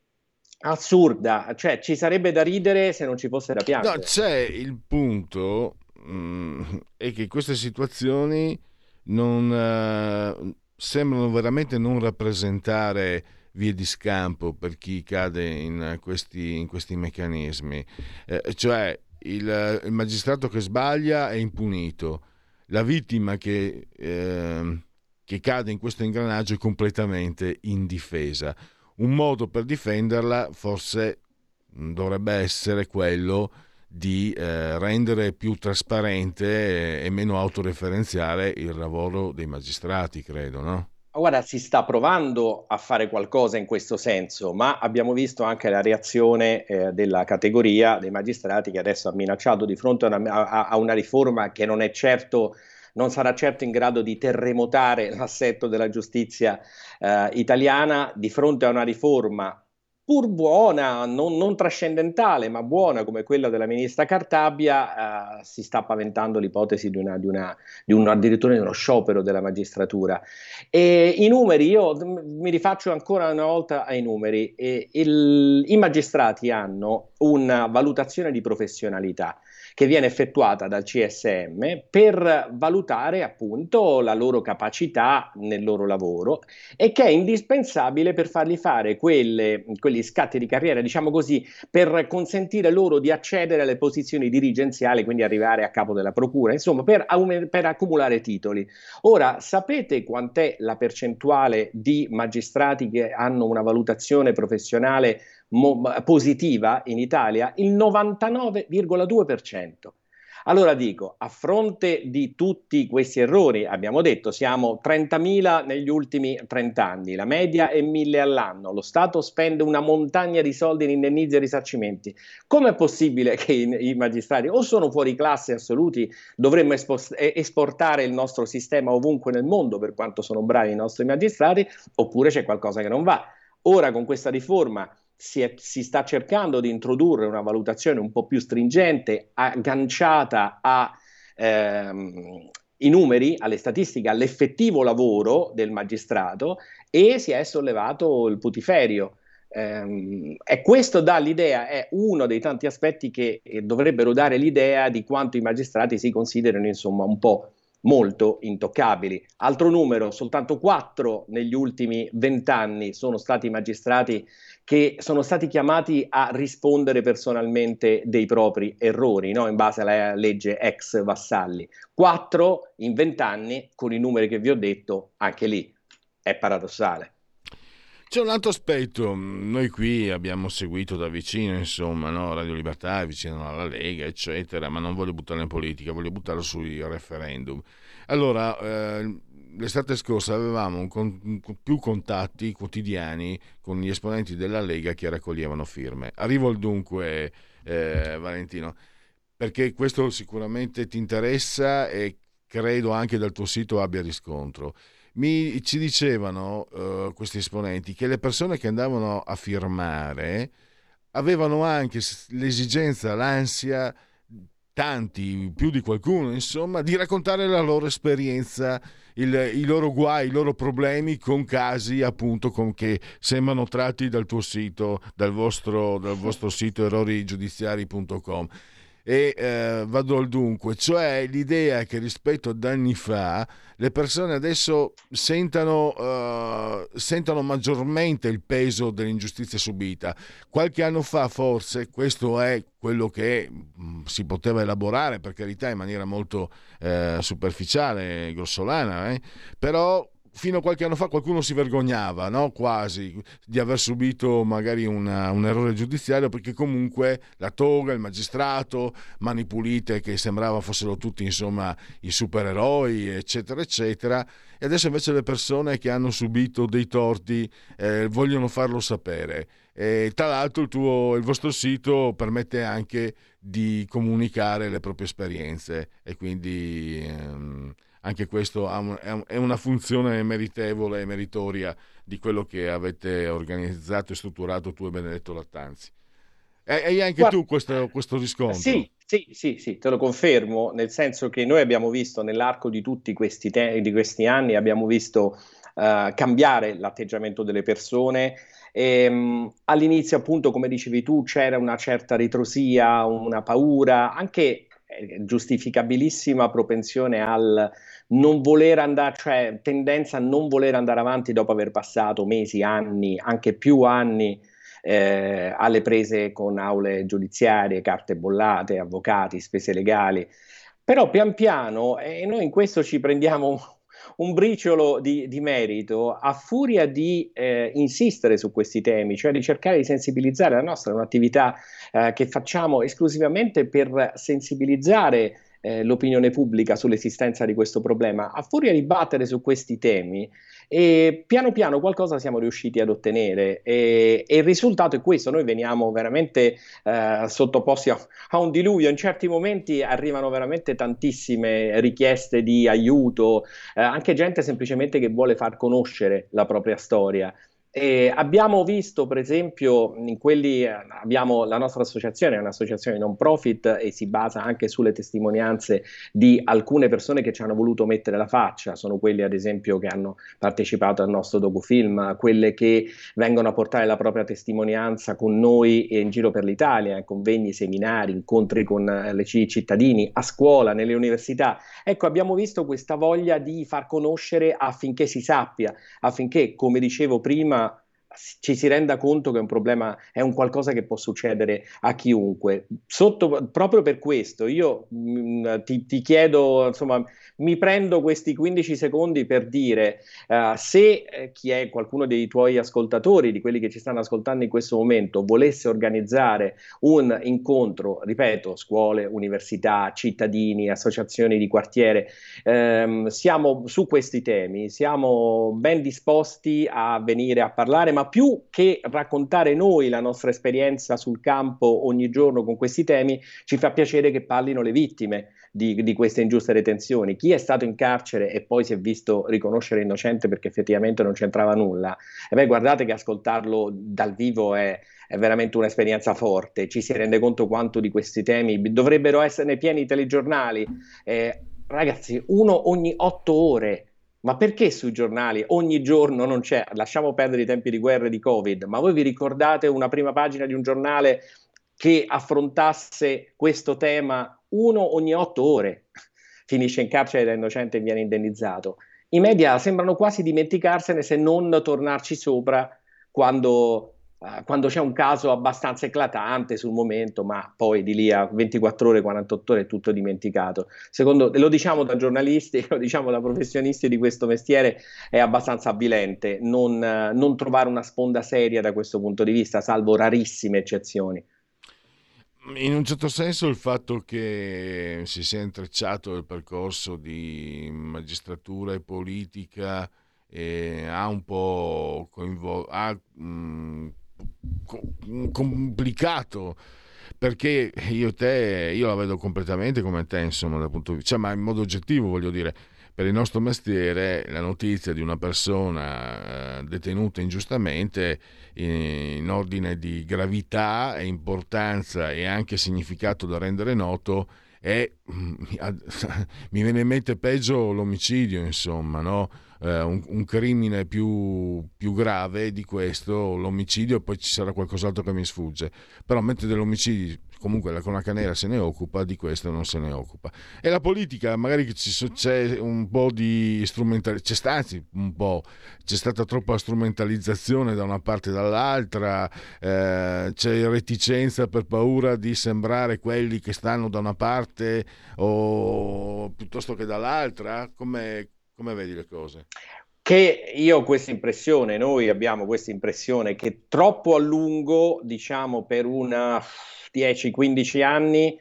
assurda, cioè ci sarebbe da ridere se non ci fosse da piangere. No, c'è il punto mm, è che queste situazioni non, uh, sembrano veramente non rappresentare vie di scampo per chi cade in questi, in questi meccanismi. Eh, cioè il, il, magistrato che sbaglia è impunito, la vittima che, eh, che cade in questo ingranaggio è completamente indifesa. Un modo per difenderla forse dovrebbe essere quello di eh, rendere più trasparente e, meno autoreferenziale il lavoro dei magistrati, credo, no? Guarda, si sta provando a fare qualcosa in questo senso, ma abbiamo visto anche la reazione eh, della categoria dei magistrati che adesso ha minacciato di fronte a una, a, a una riforma che non è certo non sarà certo in grado di terremotare l'assetto della giustizia eh, italiana. Di fronte a una riforma pur buona, non, non, trascendentale, ma buona come quella della ministra Cartabia, eh, si sta paventando l'ipotesi di, una, di, una, di un, addirittura di uno sciopero della magistratura. E i numeri, io mi rifaccio ancora una volta ai numeri, il, i magistrati hanno una valutazione di professionalità che viene effettuata dal CSM per valutare appunto la loro capacità nel loro lavoro e che è indispensabile per fargli fare quelle, quegli scatti di carriera, diciamo così, per consentire loro di accedere alle posizioni dirigenziali, quindi arrivare a capo della procura, insomma, per, per accumulare titoli. Ora, sapete quant'è la percentuale di magistrati che hanno una valutazione professionale mo- positiva in Italia il 99,2%. Allora dico, a fronte di tutti questi errori, abbiamo detto siamo 30.000 negli ultimi 30 anni, la media è 1.000 all'anno, lo Stato spende una montagna di soldi in indennizi e risarcimenti. Com'è possibile che i, i magistrati o sono fuori classe assoluti, dovremmo espost- esportare il nostro sistema ovunque nel mondo per quanto sono bravi i nostri magistrati, oppure c'è qualcosa che non va. Ora con questa riforma si, è, si, sta cercando di introdurre una valutazione un po' più stringente, agganciata ai ehm, numeri, alle statistiche, all'effettivo lavoro del magistrato e si è sollevato il putiferio. Um, e questo dà l'idea, è uno dei tanti aspetti che dovrebbero dare l'idea di quanto i magistrati si considerano insomma un po' molto intoccabili. Altro numero, soltanto quattro negli ultimi vent'anni sono stati magistrati che sono stati chiamati a rispondere personalmente dei propri errori, no? in base alla legge ex Vassalli. Quattro in vent'anni, con i numeri che vi ho detto, anche lì è paradossale. C'è un altro aspetto, noi qui abbiamo seguito da vicino, insomma, no? Radio Libertà è vicino alla Lega, eccetera, ma non voglio buttarla in politica, voglio buttarla sui referendum. Allora, eh, l'estate scorsa avevamo con, più contatti quotidiani con gli esponenti della Lega che raccoglievano firme. Arrivo al dunque, eh, Valentino, perché questo sicuramente ti interessa e credo anche dal tuo sito abbia riscontro mi, ci dicevano uh, questi esponenti che le persone che andavano a firmare avevano anche l'esigenza, l'ansia, tanti, più di qualcuno, insomma, di raccontare la loro esperienza, il, i loro guai, i loro problemi con casi appunto con, che sembrano tratti dal tuo sito, dal vostro, dal vostro sito errorigiudiziari.com e eh, vado al dunque, cioè l'idea che rispetto ad anni fa le persone adesso sentano, uh, sentono maggiormente il peso dell'ingiustizia subita. Qualche anno fa forse questo è quello che mh, mm, si poteva elaborare, per carità, in maniera molto eh, superficiale, grossolana, eh? però fino a qualche anno fa qualcuno si vergognava, no? quasi, di aver subito magari una, un errore giudiziario perché comunque la toga, il magistrato, mani pulite che sembrava fossero tutti insomma i supereroi, eccetera, eccetera. E adesso invece le persone che hanno subito dei torti eh, vogliono farlo sapere. E, tra l'altro il, tuo, il vostro sito permette anche di comunicare le proprie esperienze e quindi... Ehm, anche questo è una funzione meritevole e meritoria di quello che avete organizzato e strutturato tu e Benedetto Lattanzi. Hai anche Guarda, tu questo, questo riscontro? Sì, sì, sì, sì, te lo confermo, nel senso che noi abbiamo visto nell'arco di tutti questi, te- di questi anni, abbiamo visto uh, cambiare l'atteggiamento delle persone. E, um, all'inizio, appunto, come dicevi tu, c'era una certa ritrosia, una paura, anche giustificabilissima propensione al non voler andare, cioè tendenza a non voler andare avanti dopo aver passato mesi, anni, anche più anni eh, alle prese con aule giudiziarie, carte bollate, avvocati, spese legali. Però pian piano, e noi in questo ci prendiamo un briciolo di, di merito a furia di eh, insistere su questi temi, cioè di cercare di sensibilizzare la nostra, è un'attività eh, che facciamo esclusivamente per sensibilizzare eh, l'opinione pubblica sull'esistenza di questo problema, a furia di battere su questi temi, e piano piano qualcosa siamo riusciti ad ottenere. E, e il risultato è questo, noi veniamo veramente eh, sottoposti a, a, un diluvio, in certi momenti arrivano veramente tantissime richieste di aiuto, eh, anche gente semplicemente che vuole far conoscere la propria storia. E abbiamo visto, per esempio, in quelli abbiamo la nostra associazione, è un'associazione non profit e si basa anche sulle testimonianze di alcune persone che ci hanno voluto mettere la faccia, sono quelli ad esempio che hanno partecipato al nostro docufilm, quelle che vengono a portare la propria testimonianza con noi in giro per l'Italia, in convegni, seminari, incontri con eh, i cittadini, a scuola, nelle università. Ecco, abbiamo visto questa voglia di far conoscere affinché si sappia, affinché, come dicevo prima, ci si renda conto che è un problema, è un qualcosa che può succedere a chiunque. Sotto, proprio per questo io mh, mm, ti, ti, chiedo, insomma, mi prendo questi 15 secondi per dire uh, se eh, chi è qualcuno dei tuoi ascoltatori, di quelli che ci stanno ascoltando in questo momento, volesse organizzare un incontro, ripeto, scuole, università, cittadini, associazioni di quartiere, ehm, siamo su questi temi, siamo ben disposti a venire a parlare, ma più che raccontare noi la nostra esperienza sul campo ogni giorno con questi temi, ci fa piacere che parlino le vittime di, di queste ingiuste detenzioni. Chi è stato in carcere e poi si è visto riconoscere innocente perché effettivamente non c'entrava nulla, e beh, guardate che ascoltarlo dal vivo è, è veramente un'esperienza forte, ci si rende conto quanto di questi temi dovrebbero esserne pieni i telegiornali. Eh, ragazzi, uno ogni otto ore ma perché sui giornali ogni giorno non c'è? Lasciamo perdere i tempi di guerra e di Covid, ma voi vi ricordate una prima pagina di un giornale che affrontasse questo tema uno ogni otto ore? Finisce in carcere da innocente e viene indennizzato. I media sembrano quasi dimenticarsene se non tornarci sopra quando eh, quando c'è un caso abbastanza eclatante sul momento, ma poi di lì a 24 ore, 48 ore è tutto dimenticato. Secondo, lo diciamo da giornalisti, lo diciamo da professionisti di questo mestiere, è abbastanza avvilente non, non trovare una sponda seria da questo punto di vista, salvo rarissime eccezioni. In un certo senso il fatto che si sia intrecciato il percorso di magistratura e politica eh, ha un po' coinvolto, complicato perché io te io la vedo completamente come te insomma dal punto di vista cioè, ma in modo oggettivo voglio dire per il nostro mestiere la notizia di una persona eh, detenuta ingiustamente in ordine di gravità e importanza e anche significato da rendere noto è mi viene in mente peggio l'omicidio insomma no? Eh, un, un, crimine più, più, grave di questo, l'omicidio, poi ci sarà qualcos'altro che mi sfugge. Però mentre dell'omicidio comunque la cronaca nera se ne occupa, di questo non se ne occupa. E la politica, magari c'è un po' di strumentalizzazione, c'è, un po', c'è stata troppa strumentalizzazione da una parte e dall'altra, eh, c'è reticenza per paura di sembrare quelli che stanno da una parte o piuttosto che dall'altra. Come, come vedi le cose? Che io ho questa impressione, noi abbiamo questa impressione che troppo a lungo, diciamo per una 10-15 anni,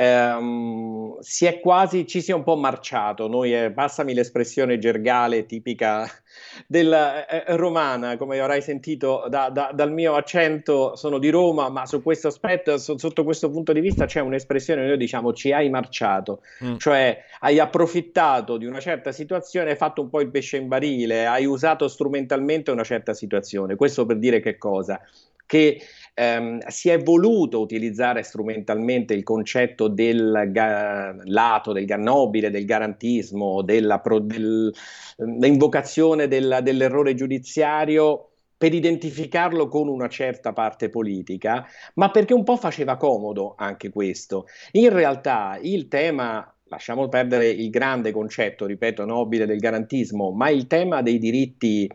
ehm, si è quasi, ci si è un po' marciato. Noi, eh, passami l'espressione gergale tipica della eh, eh, romana, come avrai sentito da, da, dal mio accento, sono di Roma, ma su questo aspetto, so, sotto questo punto di vista, c'è un'espressione, noi diciamo ci hai marciato, mm. cioè hai approfittato di una certa situazione, hai fatto un po' il pesce in barile, hai usato strumentalmente una certa situazione. Questo per dire che cosa? Che ehm, si è voluto utilizzare strumentalmente il concetto del ga- lato del gannobile, del garantismo, della del, dell'invocazione del, dell'errore giudiziario per identificarlo con una certa parte politica, ma perché un po' faceva comodo anche questo. In realtà il tema lasciamo perdere il grande concetto, ripeto, nobile del garantismo, ma il tema dei diritti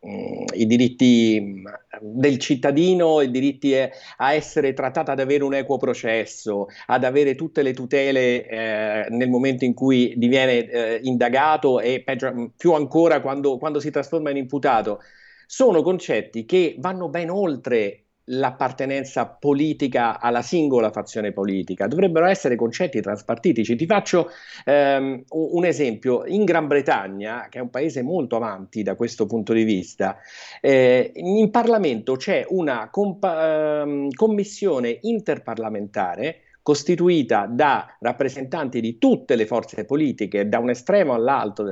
i diritti del cittadino, i diritti eh, a essere trattato, ad avere un equo processo, ad avere tutte le tutele eh, nel momento in cui diviene eh, indagato e peggio, più ancora quando, quando si trasforma in imputato, sono concetti che vanno ben oltre l'appartenenza politica alla singola fazione politica, dovrebbero essere concetti transpartitici. Ti faccio ehm, un esempio, in Gran Bretagna, che è un paese molto avanti da questo punto di vista, eh, in Parlamento c'è una compa- ehm, commissione interparlamentare costituita da rappresentanti di tutte le forze politiche, da un estremo all'altro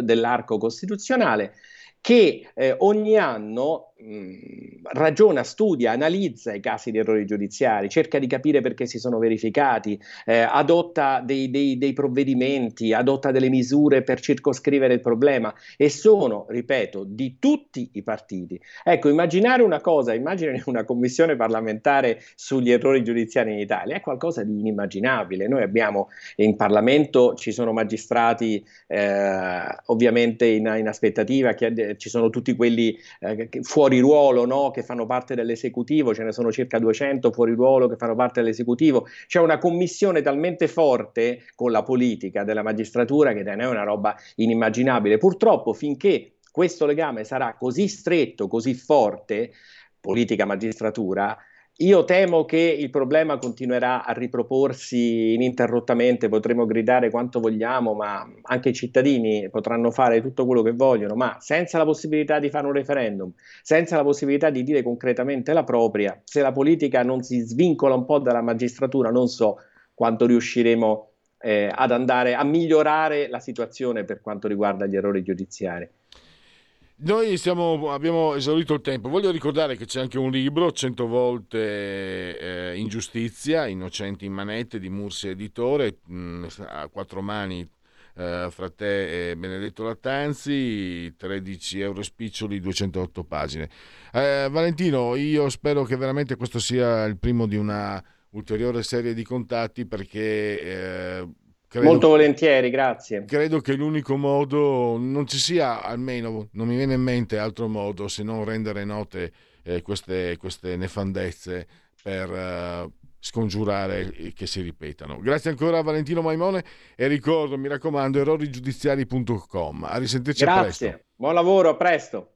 dell'arco costituzionale, che eh, ogni anno mh, ragiona, studia, analizza i casi di errori giudiziari, cerca di capire perché si sono verificati, eh, adotta dei, dei, dei, provvedimenti, adotta delle misure per circoscrivere il problema e sono, ripeto, di tutti i partiti. Ecco, immaginare una cosa, immaginare una commissione parlamentare sugli errori giudiziari in Italia è qualcosa di inimmaginabile. Noi abbiamo in Parlamento, ci sono magistrati eh, ovviamente in, in aspettativa, che, ci sono tutti quelli eh, fuori ruolo no? che fanno parte dell'esecutivo, ce ne sono circa 200 fuori ruolo che fanno parte dell'esecutivo, c'è una commissione talmente forte con la politica della magistratura che è una roba inimmaginabile. Purtroppo finché questo legame sarà così stretto, così forte, politica-magistratura, io temo che il problema continuerà a riproporsi ininterrottamente, potremo gridare quanto vogliamo, ma anche i cittadini potranno fare tutto quello che vogliono, ma senza la possibilità di fare un referendum, senza la possibilità di dire concretamente la propria, se la politica non si svincola un po' dalla magistratura, non so quanto riusciremo eh, ad andare a migliorare la situazione per quanto riguarda gli errori giudiziari. Noi siamo, abbiamo esaurito il tempo. Voglio ricordare che c'è anche un libro, 100 volte eh, Ingiustizia, Innocenti in manette di Mursi Editore, mh, mm, a quattro mani eh, fra te e Benedetto Lattanzi, 13 euro spiccioli, 208 pagine. Eh, Valentino, io spero che veramente questo sia il primo di una ulteriore serie di contatti perché eh, Credo, Molto volentieri, grazie. Credo che l'unico modo, non ci sia almeno, non mi viene in mente altro modo se non rendere note eh, queste, queste, nefandezze per eh, scongiurare che si ripetano. Grazie ancora a Valentino Maimone e ricordo, mi raccomando, errorigiudiziari.com. A risentirci grazie. presto. Buon lavoro, a presto.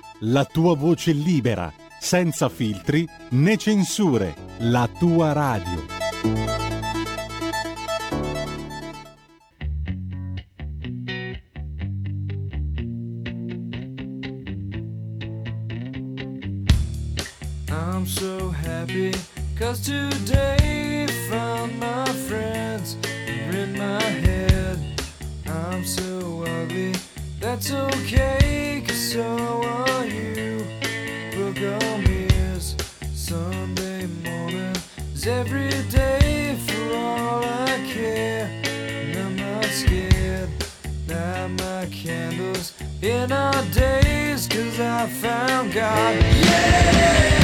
la tua voce libera, senza filtri né censure, la tua radio. happy Cause today found my friends in my head I'm so ugly, that's okay Cause so in our days, cause I found God. Yeah!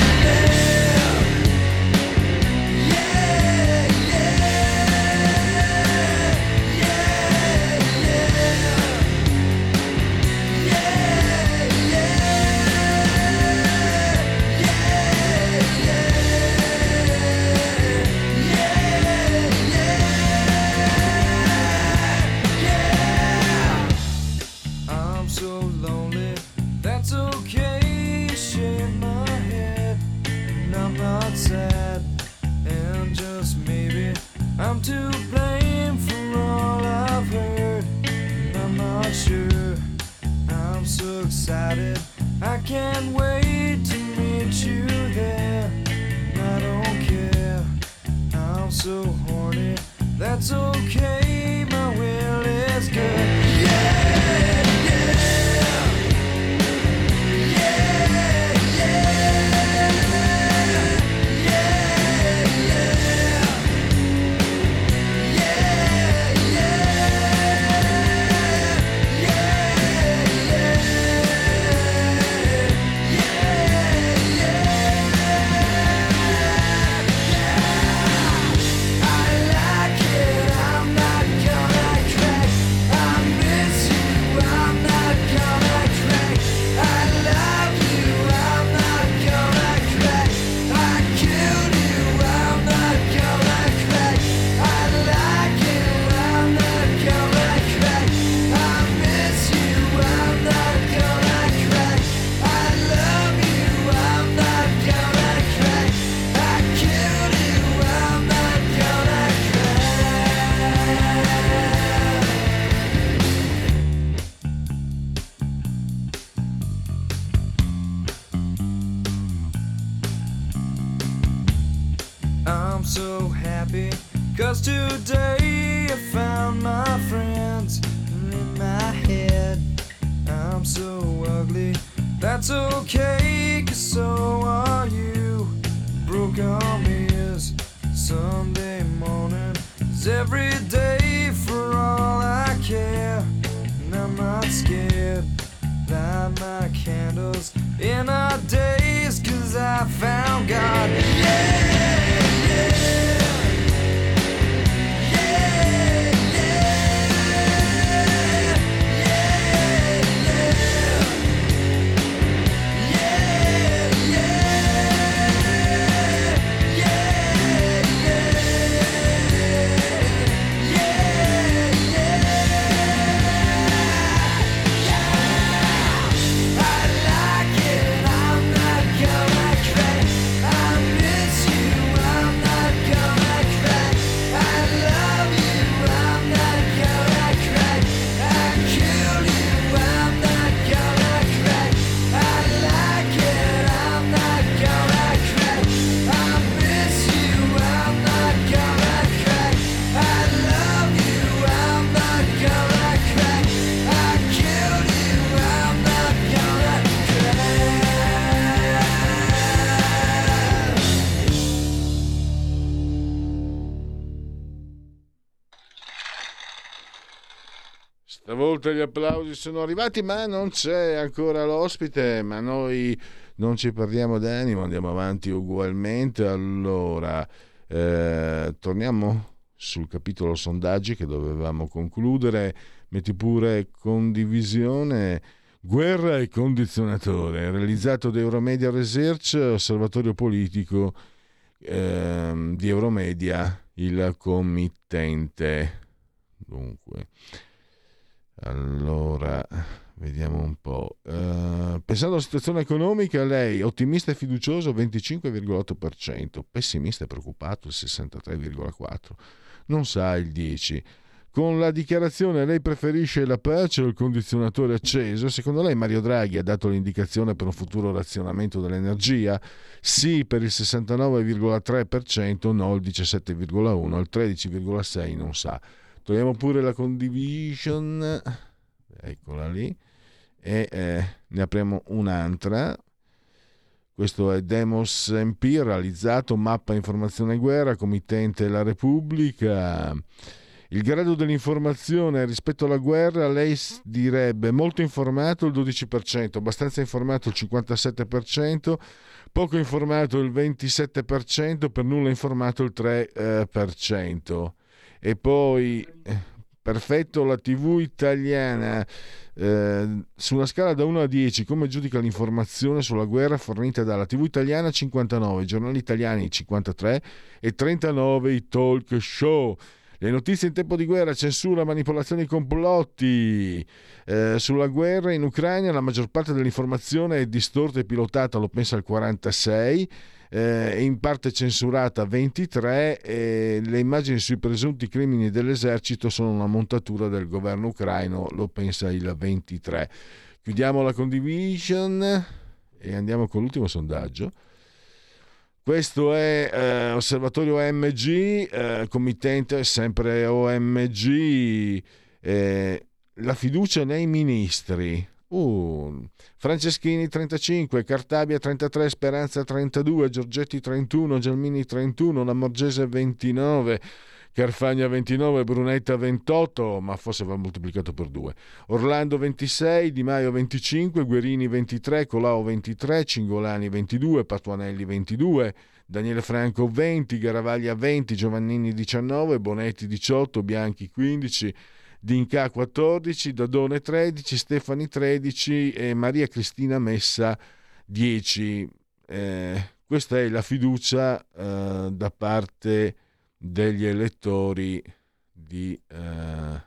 Stavolta gli applausi sono arrivati, ma non c'è ancora l'ospite, ma noi non ci perdiamo d'animo, andiamo avanti ugualmente. Allora, eh, torniamo sul capitolo sondaggi che dovevamo concludere. Metti pure condivisione. Guerra e condizionatore, realizzato da Euromedia Research, osservatorio politico eh, di Euromedia, il committente. Dunque, allora, vediamo un po'. Uh, pensando alla situazione economica, lei ottimista e fiducioso 25,8%, pessimista e preoccupato il 63,4%, non sa il 10%. Con la dichiarazione lei preferisce la pace o il condizionatore acceso? Secondo lei Mario Draghi ha dato l'indicazione per un futuro razionamento dell'energia? Sì per il 69,3%, no il 17,1%, il 13,6% non sa. Togliamo pure la condivision, eccola lì, e eh, ne apriamo un'altra. Questo è Demos MP, realizzato Mappa Informazione Guerra, committente La Repubblica. Il grado dell'informazione rispetto alla guerra, lei direbbe molto informato il 12%, abbastanza informato il 57%, poco informato il 27%, per nulla informato il 3%. E poi, perfetto, la TV italiana, eh, su una scala da 1 a 10, come giudica l'informazione sulla guerra fornita dalla TV italiana 59, i giornali italiani 53 e 39 i talk show. Le notizie in tempo di guerra, censura, manipolazioni, complotti. Eh, sulla guerra in Ucraina la maggior parte dell'informazione è distorta e pilotata, lo pensa il 46, eh, in parte censurata 23 e le immagini sui presunti crimini dell'esercito sono una montatura del governo ucraino, lo pensa il 23. Chiudiamo la condivision e andiamo con l'ultimo sondaggio. Questo è eh, Osservatorio OMG, eh, committente sempre OMG, eh, la fiducia nei ministri. Uh, Franceschini 35, Cartabia 33, Speranza 32, Giorgetti 31, Gelmini 31, Lamorgese 29. Carfagna 29, Brunetta 28, ma forse va moltiplicato per 2. Orlando 26, Di Maio 25, Guerini 23, Colau 23, Cingolani 22, Patuanelli 22, Daniele Franco 20, Garavaglia 20, Giovannini 19, Bonetti 18, Bianchi 15, Dinca 14, Dadone 13, Stefani 13 e Maria Cristina Messa 10. Eh, questa è la fiducia eh, da parte degli elettori di... Eh...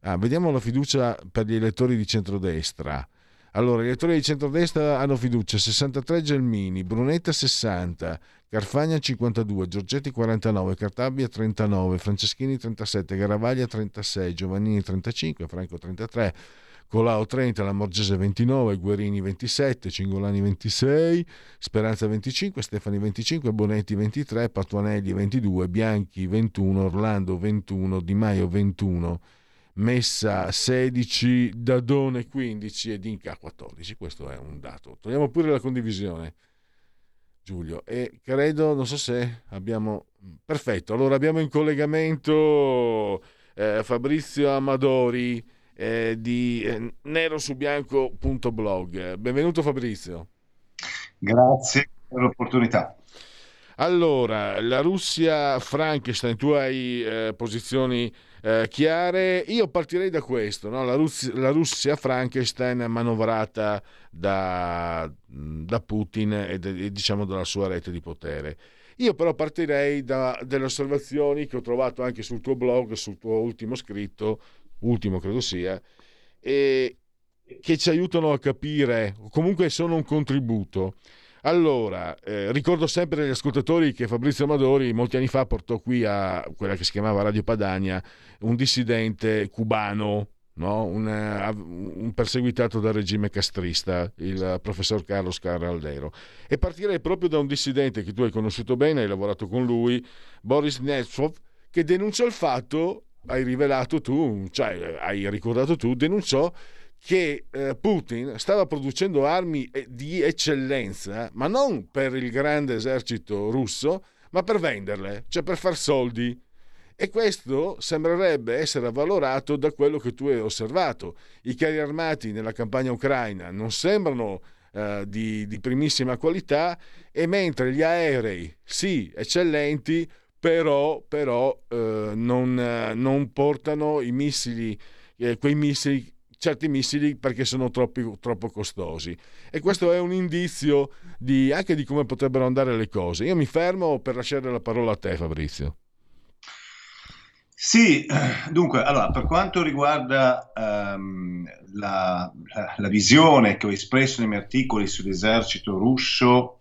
Ah, vediamo la fiducia per gli elettori di centrodestra. Allora, gli elettori di centrodestra hanno fiducia 63 Gelmini, Brunetta 60, Carfagna 52, Giorgetti 49, Cartabia 39, Franceschini 37, Garavaglia 36, Giovannini 35, Franco 33, Colau 30, Lamorgese 29, Guerini 27, Cingolani 26, Speranza 25, Stefani 25, Bonetti 23, Patuanelli 22, Bianchi 21, Orlando 21, Di Maio 21, Messa 16, Dadone 15 e Dinca 14. Questo è un dato. Togliamo pure la condivisione, Giulio. E credo, non so se abbiamo... Perfetto, allora abbiamo in collegamento eh, Fabrizio Amadori eh, di eh, nerosubianco.blog. Benvenuto Fabrizio. Grazie per l'opportunità. Allora, la Russia Frankenstein, tu hai eh, posizioni eh, chiare. Io partirei da questo, no? la, Russia, la, Russia, Frankenstein manovrata da, da Putin e, e, diciamo dalla sua rete di potere. Io però partirei da delle osservazioni che ho trovato anche sul tuo blog, sul tuo ultimo scritto ultimo credo sia, e che ci aiutano a capire, comunque sono un contributo. Allora, eh, ricordo sempre agli ascoltatori che Fabrizio Amadori molti anni fa portò qui a quella che si chiamava Radio Padania un dissidente cubano, no? un, un, perseguitato dal regime castrista, il professor Carlos Carraldero. E partirei proprio da un dissidente che tu hai conosciuto bene, hai lavorato con lui, Boris Nemtsov, che denuncia il fatto hai rivelato tu, cioè hai ricordato tu, denunciò che eh, Putin stava producendo armi eh, di eccellenza, ma non per il grande esercito russo, ma per venderle, cioè per far soldi. E questo sembrerebbe essere avvalorato da quello che tu hai osservato. I carri armati nella campagna ucraina non sembrano eh, di, di primissima qualità e mentre gli aerei, sì, eccellenti, però, però eh, non, non, portano i missili, eh, quei missili, certi missili perché sono troppi, troppo costosi. E questo è un indizio di, anche di come potrebbero andare le cose. Io mi fermo per lasciare la parola a te, Fabrizio. Sì, dunque, allora, per quanto riguarda um, la, la, visione che ho espresso nei miei articoli sull'esercito russo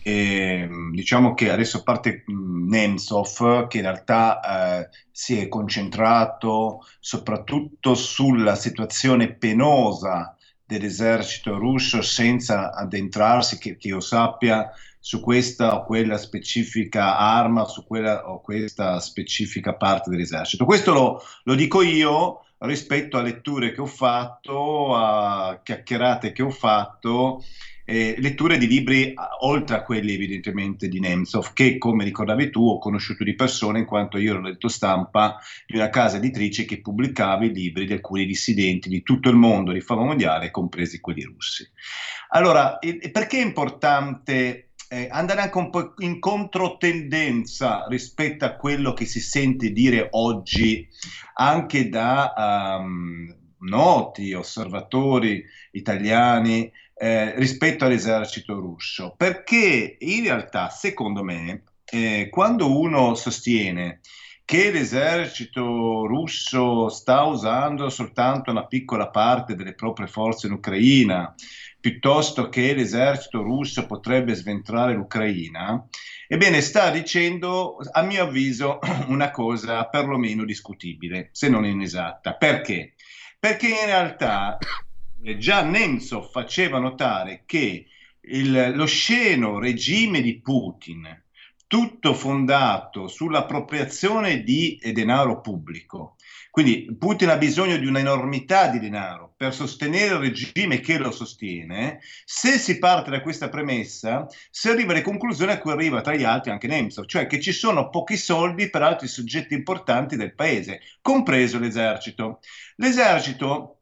ehm, diciamo che adesso parte Nemtsov che in realtà eh, si è concentrato soprattutto sulla situazione penosa dell'esercito russo senza addentrarsi, che, che io sappia, su questa o quella specifica arma, su quella o questa specifica parte dell'esercito. Questo lo, lo dico io rispetto a letture che ho fatto, a chiacchierate che ho fatto eh, letture di libri oltre a quelli evidentemente di Nemtsov, che come ricordavi tu ho conosciuto di persona in quanto io ero letto stampa di una casa editrice che pubblicava i libri di alcuni dissidenti di tutto il mondo di fama mondiale, compresi quelli russi. Allora, perché è importante eh, andare anche un po' in controtendenza rispetto a quello che si sente dire oggi anche da um, noti osservatori italiani eh, rispetto all'esercito russo, perché in realtà, secondo me, eh, quando uno sostiene che l'esercito russo sta usando soltanto una piccola parte delle proprie forze in Ucraina, piuttosto che l'esercito russo potrebbe sventrare l'Ucraina, ebbene sta dicendo, a mio avviso, una cosa perlomeno discutibile, se non inesatta. Perché? Perché in realtà già Nemtsov faceva notare che il, lo sceno regime di Putin, tutto fondato sull'appropriazione di denaro pubblico, quindi Putin ha bisogno di un'enormità di denaro per sostenere il regime che lo sostiene. Se si parte da questa premessa, si arriva alle conclusioni a cui arriva tra gli altri anche Nemtsov, cioè che ci sono pochi soldi per altri soggetti importanti del paese, compreso l'esercito. L'esercito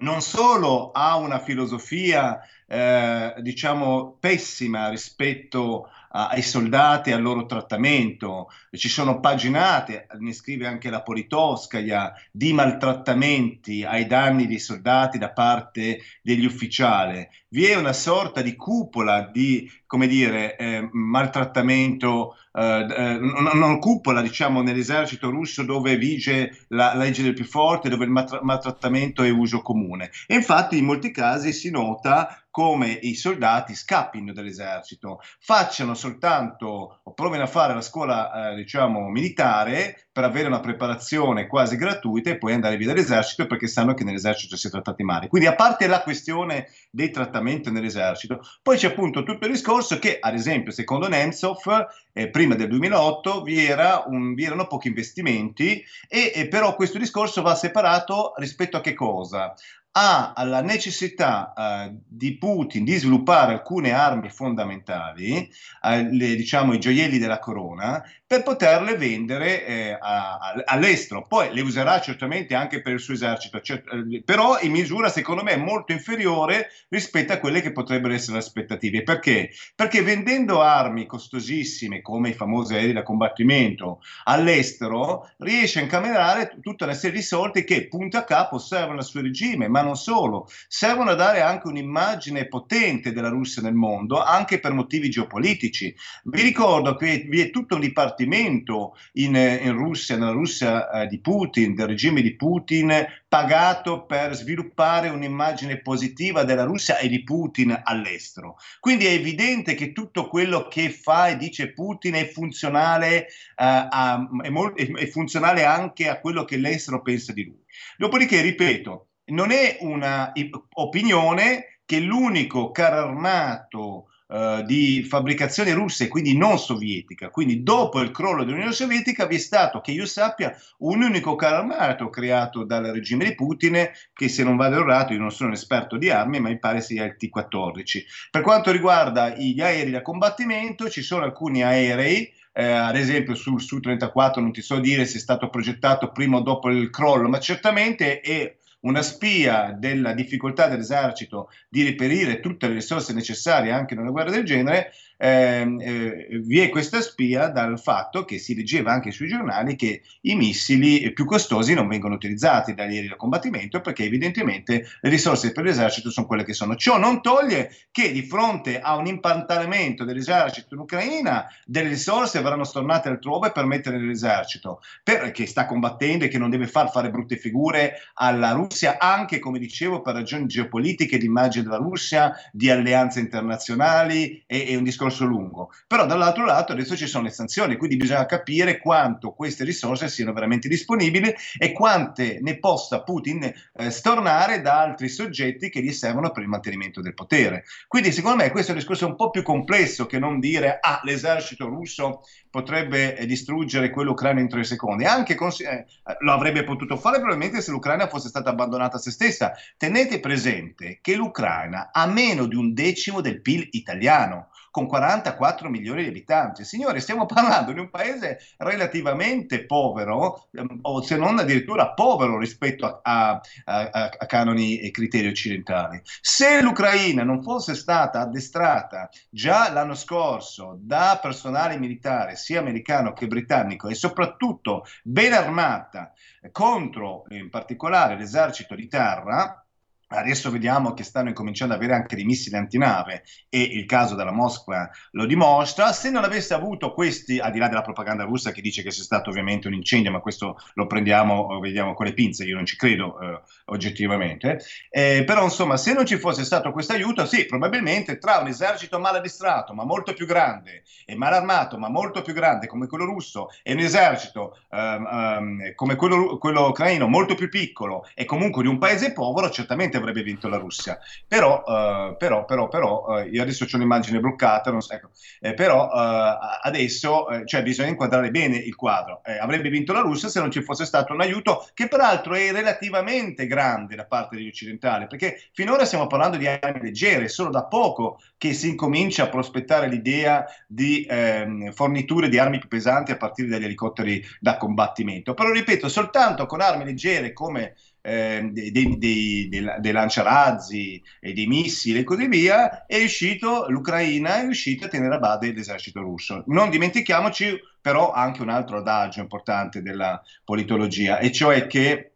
non solo ha una filosofia, eh, diciamo, pessima rispetto ai soldati e al loro trattamento. Ci sono paginate, ne scrive anche la Politowskaja, di maltrattamenti ai danni dei soldati da parte degli ufficiali. Vi è una sorta di cupola di, come dire, eh, maltrattamento, eh, eh non cupola, diciamo, nell'esercito russo dove vige la, la legge del più forte, dove il maltrattamento è uso comune. E infatti in molti casi si nota come i soldati scappino dall'esercito, facciano soltanto o provino a fare la scuola, eh, diciamo, militare per avere una preparazione quasi gratuita e poi andare via dall'esercito perché sanno che nell'esercito si è trattati male. Quindi a parte la questione dei trattamenti nell'esercito, poi c'è appunto tutto il discorso che, ad esempio, secondo Nemtsov, eh, prima del 2008 vi, era un, vi erano pochi investimenti e, e però questo discorso va separato rispetto a che cosa? Ha la necessità eh, di Putin di sviluppare alcune armi fondamentali, eh, le, diciamo i gioielli della corona, per poterle vendere eh, a, a, all'estero. Poi le userà certamente anche per il suo esercito, cert- eh, però in misura secondo me molto inferiore rispetto a quelle che potrebbero essere le aspettative. Perché? Perché vendendo armi costosissime come i famosi aerei da combattimento all'estero riesce a incamerare tutta una serie di soldi che punto a capo servono al suo regime, ma non solo, servono a dare anche un'immagine potente della Russia nel mondo, anche per motivi geopolitici. Vi ricordo che vi è tutto un dipartimento in, in Russia, nella Russia eh, di Putin, del regime di Putin, pagato per sviluppare un'immagine positiva della Russia e di Putin all'estero. Quindi è evidente che tutto quello che fa e dice Putin è funzionale, eh, a, è, mo- è funzionale anche a quello che l'estero pensa di lui. Dopodiché, ripeto, non è un'opinione che l'unico carro armato Uh, di fabbricazione russa e quindi non sovietica. Quindi dopo il crollo dell'Unione Sovietica vi è stato, che io sappia, un unico carro armato creato dal regime di Putin che se non vado errato, io non sono un esperto di armi, ma mi pare sia il T-14. Per quanto riguarda gli aerei da combattimento, ci sono alcuni aerei eh, ad esempio sul Su-34 non ti so dire se è stato progettato prima o dopo il crollo, ma certamente è una spia della difficoltà dell'esercito di reperire tutte le risorse necessarie anche in una guerra del genere, eh, vi è questa spia dal fatto che si leggeva anche sui giornali che i missili più costosi non vengono utilizzati dagli aerei da combattimento perché evidentemente le risorse per l'esercito sono quelle che sono. Ciò non toglie che di fronte a un impantanamento dell'esercito in Ucraina delle risorse verranno stornate altrove per mettere nell'esercito, perché sta combattendo e che non deve far fare brutte figure alla Russia, anche come dicevo per ragioni geopolitiche, di immagine della Russia, di alleanze internazionali e, e un discorso discorso lungo. Però dall'altro lato adesso ci sono le sanzioni, quindi bisogna capire quanto queste risorse siano veramente disponibili e quante ne possa Putin eh, stornare da altri soggetti che gli servono per il mantenimento del potere. Quindi secondo me questo è un discorso un po' più complesso che non dire ah l'esercito russo potrebbe eh, distruggere quello ucraino in tre secondi. Anche cons- eh, lo avrebbe potuto fare probabilmente se l'Ucraina fosse stata abbandonata a se stessa. Tenete presente che l'Ucraina ha meno di un decimo del PIL italiano con 44 milioni di abitanti. Signore, stiamo parlando di un paese relativamente povero, ehm, o se non addirittura povero rispetto a, a, a, a canoni e criteri occidentali. Se l'Ucraina non fosse stata addestrata già l'anno scorso da personale militare, sia americano che britannico, e soprattutto ben armata contro in particolare l'esercito di terra, Adesso vediamo che stanno incominciando ad avere anche dei missili antinave e il caso della Mosca lo dimostra. Se non avesse avuto questi, al di là della propaganda russa che dice che c'è stato ovviamente un incendio, ma questo lo prendiamo, vediamo con le pinze, io non ci credo eh, oggettivamente, eh, però insomma se non ci fosse stato questo aiuto, sì, probabilmente tra un esercito mal addestrato ma molto più grande e mal armato ma molto più grande come quello russo e un esercito um, um, come quello, quello ucraino molto più piccolo e comunque di un paese povero, certamente avrebbe vinto la Russia. Però, uh, però, però, però uh, io adesso ho un'immagine bloccata, so, ecco, eh, però uh, adesso eh, cioè, bisogna inquadrare bene il quadro. Eh, avrebbe vinto la Russia se non ci fosse stato un aiuto che peraltro è relativamente grande da parte degli occidentali, perché finora stiamo parlando di armi leggere, solo da poco che si incomincia a prospettare l'idea di ehm, forniture di armi più pesanti a partire dagli elicotteri da combattimento. Però ripeto, soltanto con armi leggere come eh, dei, dei, dei, dei, lanciarazzi e dei missili e così via, è riuscito, l'Ucraina è riuscita a tenere a bada l'esercito russo. Non dimentichiamoci però anche un altro adagio importante della politologia, e cioè che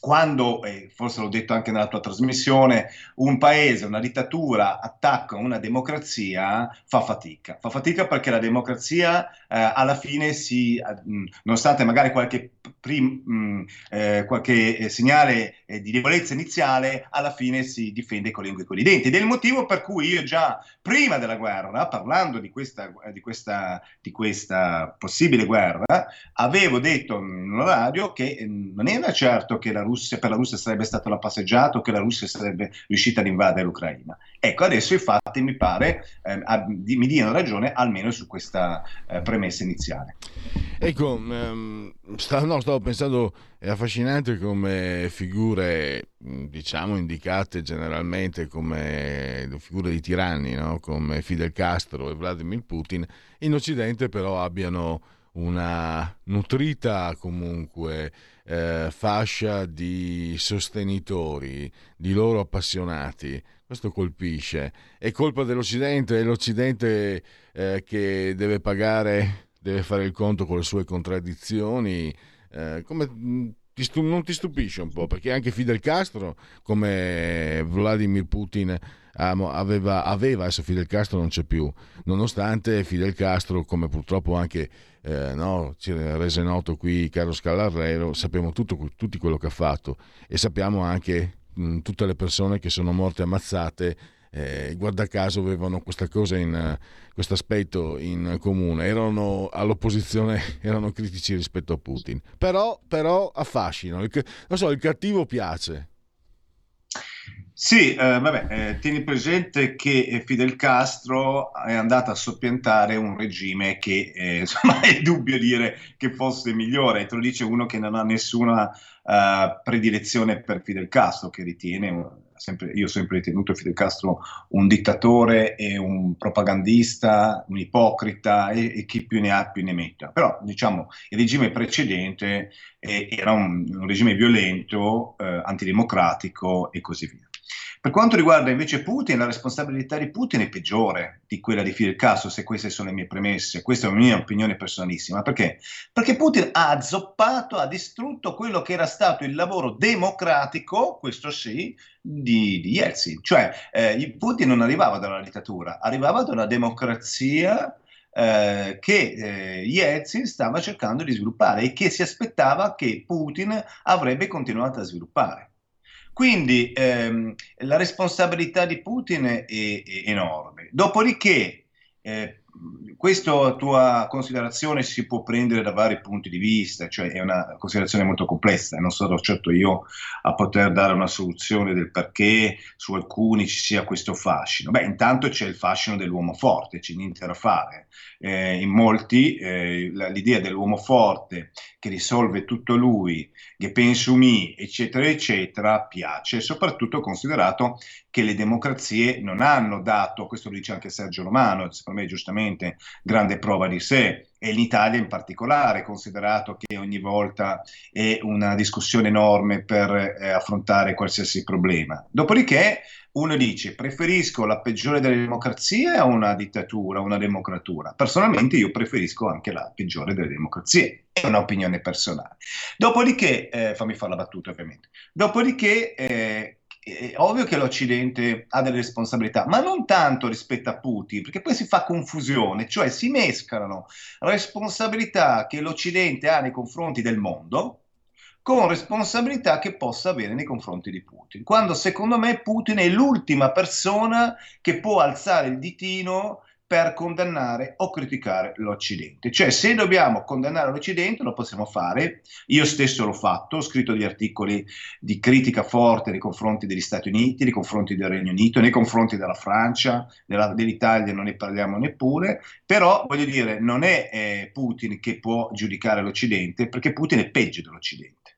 quando, eh, forse l'ho detto anche nella tua trasmissione, un paese, una dittatura attacca una democrazia, fa fatica. Fa fatica perché la democrazia eh, alla fine si, eh, nonostante magari qualche, prim, mh, eh, qualche eh, segnale eh, di debolezza iniziale, alla fine si difende con le lingue e con i denti. Ed è il motivo per cui io già prima della guerra, parlando di questa, di questa, di questa possibile guerra, avevo detto in radio che non era certo che la Russia, per la Russia sarebbe stato la passeggiata o che la Russia sarebbe riuscita ad invadere l'Ucraina. Ecco, adesso i fatti mi pare eh, mi diano ragione almeno su questa eh, premessa iniziale. Ecco, um, stavo, no, stavo pensando, è affascinante come figure, diciamo, indicate generalmente come figure di tiranni, no? come Fidel Castro e Vladimir Putin, in Occidente però abbiano una nutrita comunque eh, fascia di sostenitori, di loro appassionati. Questo colpisce. È colpa dell'Occidente, è l'Occidente eh, che deve pagare, deve fare il conto con le sue contraddizioni. Eh, come, ti stu- non ti stupisce un po'? Perché anche Fidel Castro, come Vladimir Putin, aveva, aveva, adesso Fidel Castro non c'è più, nonostante Fidel Castro, come purtroppo anche eh, no, ci rese noto qui Carlos Callarrero, sappiamo tutto, tutti quello che ha fatto e sappiamo anche mh, tutte le persone che sono morte ammazzate. Eh, guarda caso avevano questa cosa questo aspetto in comune erano all'opposizione erano critici rispetto a Putin però, però affascinano il, non so il cattivo piace sì, eh, vabbè, eh, tieni presente che Fidel Castro è andato a soppiantare un regime che eh, insomma è dubbio dire che fosse migliore, te lo dice uno che non ha nessuna uh, predilezione per Fidel Castro, che ritiene, sempre, io ho sempre ritenuto Fidel Castro un dittatore e un propagandista, un ipocrita e, e chi più ne ha più ne metta. Però diciamo il regime precedente eh, era un, un, regime violento, eh, antidemocratico e così via. Per quanto riguarda invece Putin, la responsabilità di Putin è peggiore di quella di Fidel Castro, se queste sono le mie premesse. Questa è una mia opinione personalissima. Perché? Perché Putin ha azzoppato, ha distrutto quello che era stato il lavoro democratico, questo sì, di, di Yeltsin. Cioè, eh, Putin non arrivava dalla dittatura, arrivava da una democrazia eh, che eh, Yeltsin stava cercando di sviluppare e che si aspettava che Putin avrebbe continuato a sviluppare. Quindi ehm, la responsabilità di Putin è, è, enorme. Dopodiché, eh, questa tua considerazione si può prendere da vari punti di vista, cioè è una considerazione molto complessa non sono certo io a poter dare una soluzione del perché su alcuni ci sia questo fascino. Beh, intanto c'è il fascino dell'uomo forte, c'è niente da fare. Eh, in molti eh, l'idea dell'uomo forte che risolve tutto lui, che penso mi, eccetera, eccetera, piace, soprattutto considerato che le democrazie non hanno dato, questo lo dice anche Sergio Romano, secondo me giustamente, grande prova di sé, e l'Italia in particolare, considerato che ogni volta è una discussione enorme per eh, affrontare qualsiasi problema. Dopodiché uno dice preferisco la peggiore delle democrazie a una dittatura, una democratura. Personalmente io preferisco anche la peggiore delle democrazie, è un'opinione personale. Dopodiché, eh, fammi fare la battuta ovviamente, dopodiché eh, è ovvio che l'Occidente ha delle responsabilità, ma non tanto rispetto a Putin, perché poi si fa confusione, cioè si mescolano responsabilità che l'Occidente ha nei confronti del mondo con responsabilità che possa avere nei confronti di Putin. Quando secondo me Putin è l'ultima persona che può alzare il ditino per condannare o criticare l'Occidente. Cioè, se dobbiamo condannare l'Occidente, lo possiamo fare. Io stesso l'ho fatto, ho scritto degli articoli di critica forte nei confronti degli Stati Uniti, nei confronti del Regno Unito, nei confronti della Francia, della, dell'Italia non ne parliamo neppure, però voglio dire, non è eh, Putin che può giudicare l'Occidente, perché Putin è peggio dell'Occidente.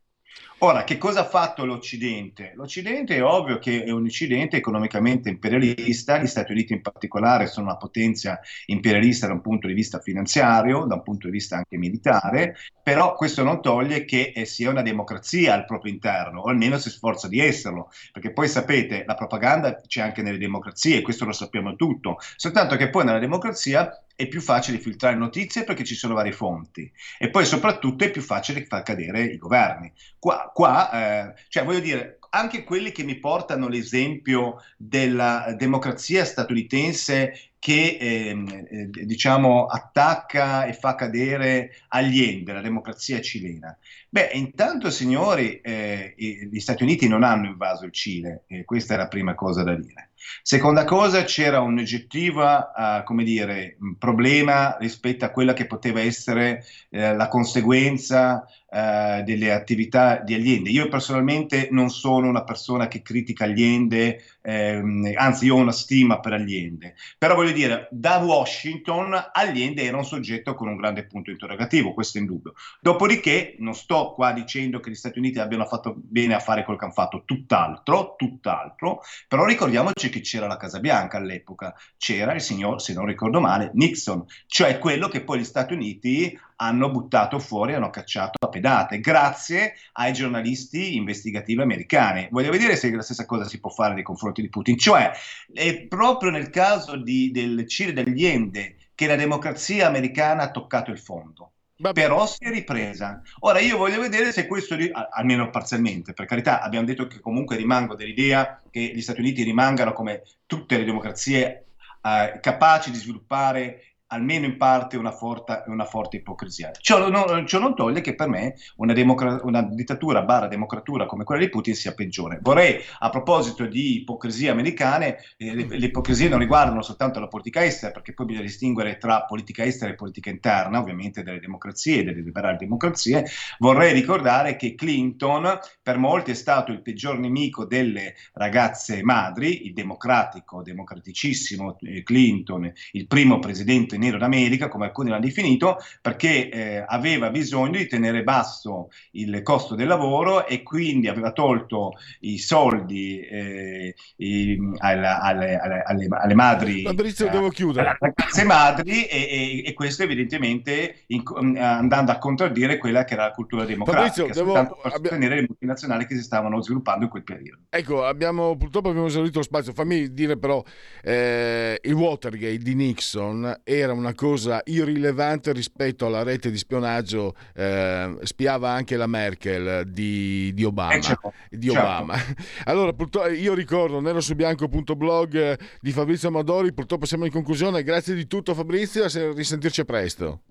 Ora, che cosa ha fatto l'Occidente? L'Occidente è ovvio che è un Occidente economicamente imperialista, gli Stati Uniti in particolare sono una potenza imperialista da un punto di vista finanziario, da un punto di vista anche militare, però questo non toglie che eh, sia una democrazia al proprio interno, o almeno si sforza di esserlo, perché poi sapete, la propaganda c'è anche nelle democrazie, questo lo sappiamo tutto, soltanto che poi nella democrazia è più facile filtrare notizie perché ci sono varie fonti e poi soprattutto è più facile far cadere i governi. Qua, qua eh, cioè voglio dire, anche quelli che mi portano l'esempio della democrazia statunitense che ehm, eh, diciamo attacca e fa cadere Allende, la democrazia cilena. Beh, intanto signori, eh, gli Stati Uniti non hanno invaso il Cile, questa è la prima cosa da dire. Seconda cosa, c'era un oggettivo uh, problema rispetto a quella che poteva essere uh, la conseguenza uh, delle attività di Allende. Io personalmente non sono una persona che critica Allende, ehm, anzi io ho una stima per Allende, però voglio dire, da Washington Allende era un soggetto con un grande punto interrogativo, questo è indubbio. Dopodiché non sto qua dicendo che gli Stati Uniti abbiano fatto bene a fare quel che hanno fatto, tutt'altro, tutt'altro, però ricordiamoci che c'era la Casa Bianca all'epoca, c'era il signor, se non ricordo male, Nixon, cioè quello che poi gli Stati Uniti hanno buttato fuori, hanno cacciato a pedate, grazie ai giornalisti investigativi americani. Voglio vedere se la stessa cosa si può fare nei confronti di Putin, cioè è proprio nel caso di, del Cile degli Ende che la democrazia americana ha toccato il fondo. Vabbè. Però si è ripresa. Ora io voglio vedere se questo, almeno parzialmente, per carità, abbiamo detto che comunque rimango dell'idea che gli Stati Uniti rimangano come tutte le democrazie eh, capaci di sviluppare almeno in parte una, forta, una forte ipocrisia. Ciò non, ciò non, toglie che per me una, democra- una, dittatura barra democratura come quella di Putin sia peggiore. Vorrei, a proposito di ipocrisie americane, eh, le, le, ipocrisie non riguardano soltanto la politica estera, perché poi bisogna distinguere tra politica estera e politica interna, ovviamente delle democrazie e delle liberali democrazie. Vorrei ricordare che Clinton per molti è stato il peggior nemico delle ragazze madri, il democratico, democraticissimo eh, Clinton, il primo presidente nero d'America, come alcuni l'hanno definito, perché eh, aveva bisogno di tenere basso il costo del lavoro e quindi aveva tolto i soldi eh, i, alla, alle, alle, alle, madri. Fabrizio, eh, devo chiudere. Alle madri e, e, e, questo evidentemente in, andando a contraddire quella che era la cultura democratica, Fabrizio, devo... per sostenere le multinazionali che si stavano sviluppando in quel periodo. Ecco, abbiamo, purtroppo abbiamo esaurito lo spazio. Fammi dire però, eh, il Watergate di Nixon era era una cosa irrilevante rispetto alla rete di spionaggio, eh, spiava anche la Merkel di, di Obama. Eh, certo. Di certo. Obama. Allora, io ricordo nero su bianco.blog eh, di Fabrizio Amadori, purtroppo siamo in conclusione, grazie di tutto Fabrizio, a risentirci presto.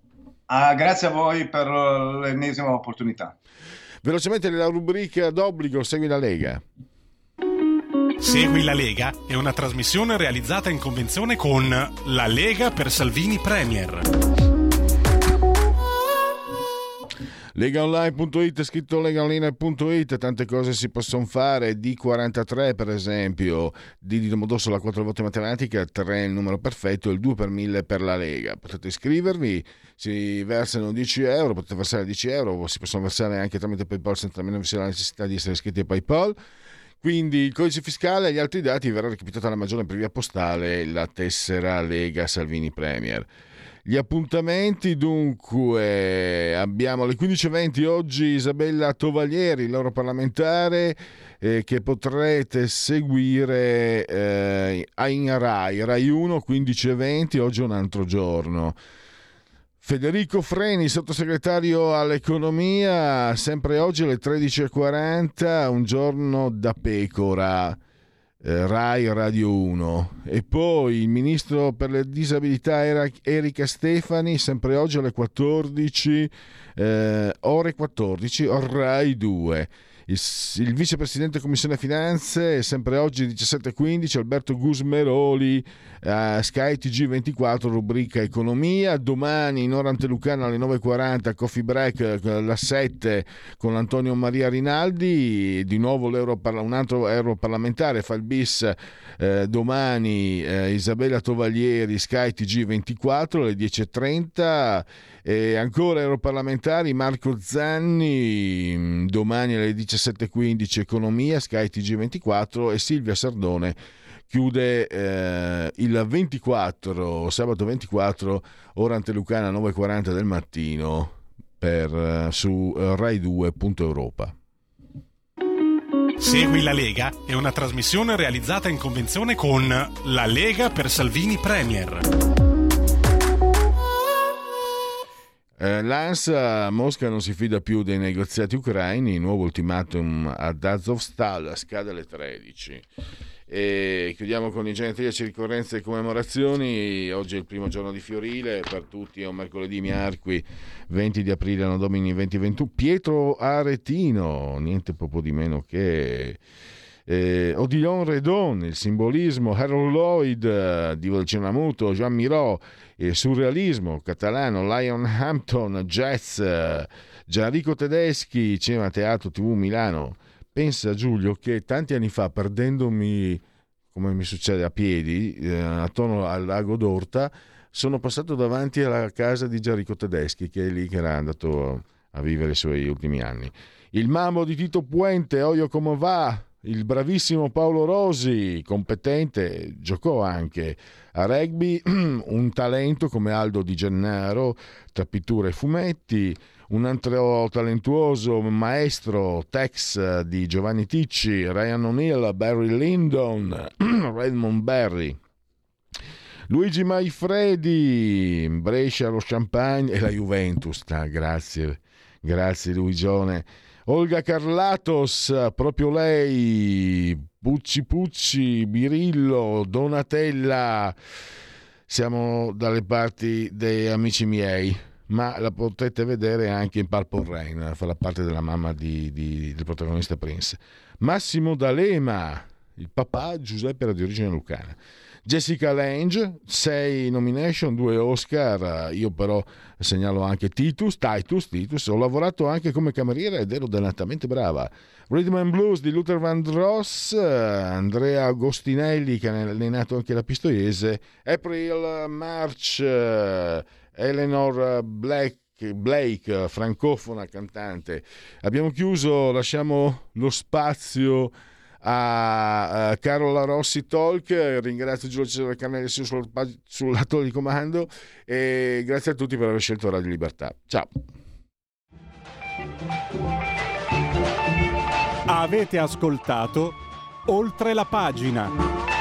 Ah, grazie a voi per l'ennesima opportunità. Velocemente la rubrica d'obbligo, segui la Lega. Segui la Lega è una trasmissione realizzata in convenzione con La Lega per Salvini Premier. Legaonline.it, scritto legaonline.it, tante cose si possono fare, D43 per esempio, D di Domodossola 4 volte matematica, 3 il numero perfetto, il 2 per 1000 per la Lega. Potete iscrivervi, si versano 10 euro, potete versare 10 euro, si possono versare anche tramite PayPal senza nemmeno la necessità di essere iscritti a PayPal. Quindi il codice fiscale e gli altri dati verrà recapitato alla maggiore per via postale la tessera Lega Salvini Premier. Gli appuntamenti dunque abbiamo alle 15.20 oggi Isabella Tovaglieri, loro parlamentare eh, che potrete seguire eh, in Rai, Rai 1 15.20, oggi è un altro giorno. Federico Freni, sottosegretario all'economia, sempre oggi alle 13.40, un giorno da pecora, eh, Rai Radio 1. E poi il ministro per le disabilità Erika Stefani, sempre oggi alle 14, eh, ore 14, Rai 2. Il, il vicepresidente Commissione Finanze sempre oggi 17.15, Alberto Gusmeroli, uh, Sky TG24, rubrica Economia. Domani in ora antelucana alle 9.40, Coffee Break, la 7 con Antonio Maria Rinaldi. Di nuovo un altro europarlamentare fa il bis eh, domani eh, Isabella Tovaglieri, Sky TG24 alle 10.30. E ancora europarlamentari Marco Zanni mm, domani alle 17.15 Economia, Sky TG24 e Silvia Sardone chiude eh, il 24, sabato 24, ora antelucana 9.40 del mattino per, eh, su eh, Rai 2.europa. Segui la Lega è una trasmissione realizzata in convenzione con La Lega per Salvini Premier. Eh, L'ANSA Mosca non si fida più dei negoziati ucraini, nuovo ultimatum ad Azovstal scade alle 13. E chiudiamo con i genetriaci, ricorrenze e commemorazioni. Oggi è il primo giorno di Fiorile, per tutti è un mercoledì Miarqui, 20 di aprile, anno domini 2021. Pietro Aretino, niente proprio di meno che eh, Odilon Redon, il simbolismo, Harold Lloyd, Divo del cinema muto, Jean Miró, il surrealismo catalano, Lion Hampton, jazz, Gianrico Tedeschi, cinema, teatro, tv Milano. Pensa Giulio che tanti anni fa, perdendomi, come mi succede a piedi, eh, attorno al lago d'Orta, sono passato davanti alla casa di Gianrico Tedeschi, che è lì che era andato a vivere i suoi ultimi anni. Il mammo di Tito Puente, Oio come va? Il bravissimo Paolo Rosi, competente, giocò anche a rugby, un talento come Aldo Di Gennaro tra pitture e fumetti, un altro talentuoso maestro Tex di Giovanni Ticci, Ryan O'Neill, Barry Lyndon, Redmond Berry. Luigi Maifredi, Brescia, lo Champagne e la Juventus. Ah, grazie, grazie Luigione. Olga Carlatos, proprio lei, Pucci Pucci, Birillo, Donatella, siamo dalle parti dei amici miei, ma la potete vedere anche in Purple Rain, fa la parte della mamma di, di, del protagonista Prince. Massimo D'Alema, il papà Giuseppe era di origine lucana. Jessica Lange, 6 nomination, 2 Oscar, io però segnalo anche Titus, Titus, Titus, ho lavorato anche come cameriera ed ero dannatamente brava. Rhythm and Blues di Luther Vandross, Andrea Agostinelli che ha allenato anche la Pistoiese, April March, Eleanor Black, Blake, francofona cantante. Abbiamo chiuso, lasciamo lo spazio a, Carola Rossi Talk, ringrazio Giulio Cesare Carnelli sul, sul lato di comando e grazie a tutti per aver scelto Radio Libertà. Ciao. Avete ascoltato oltre la pagina.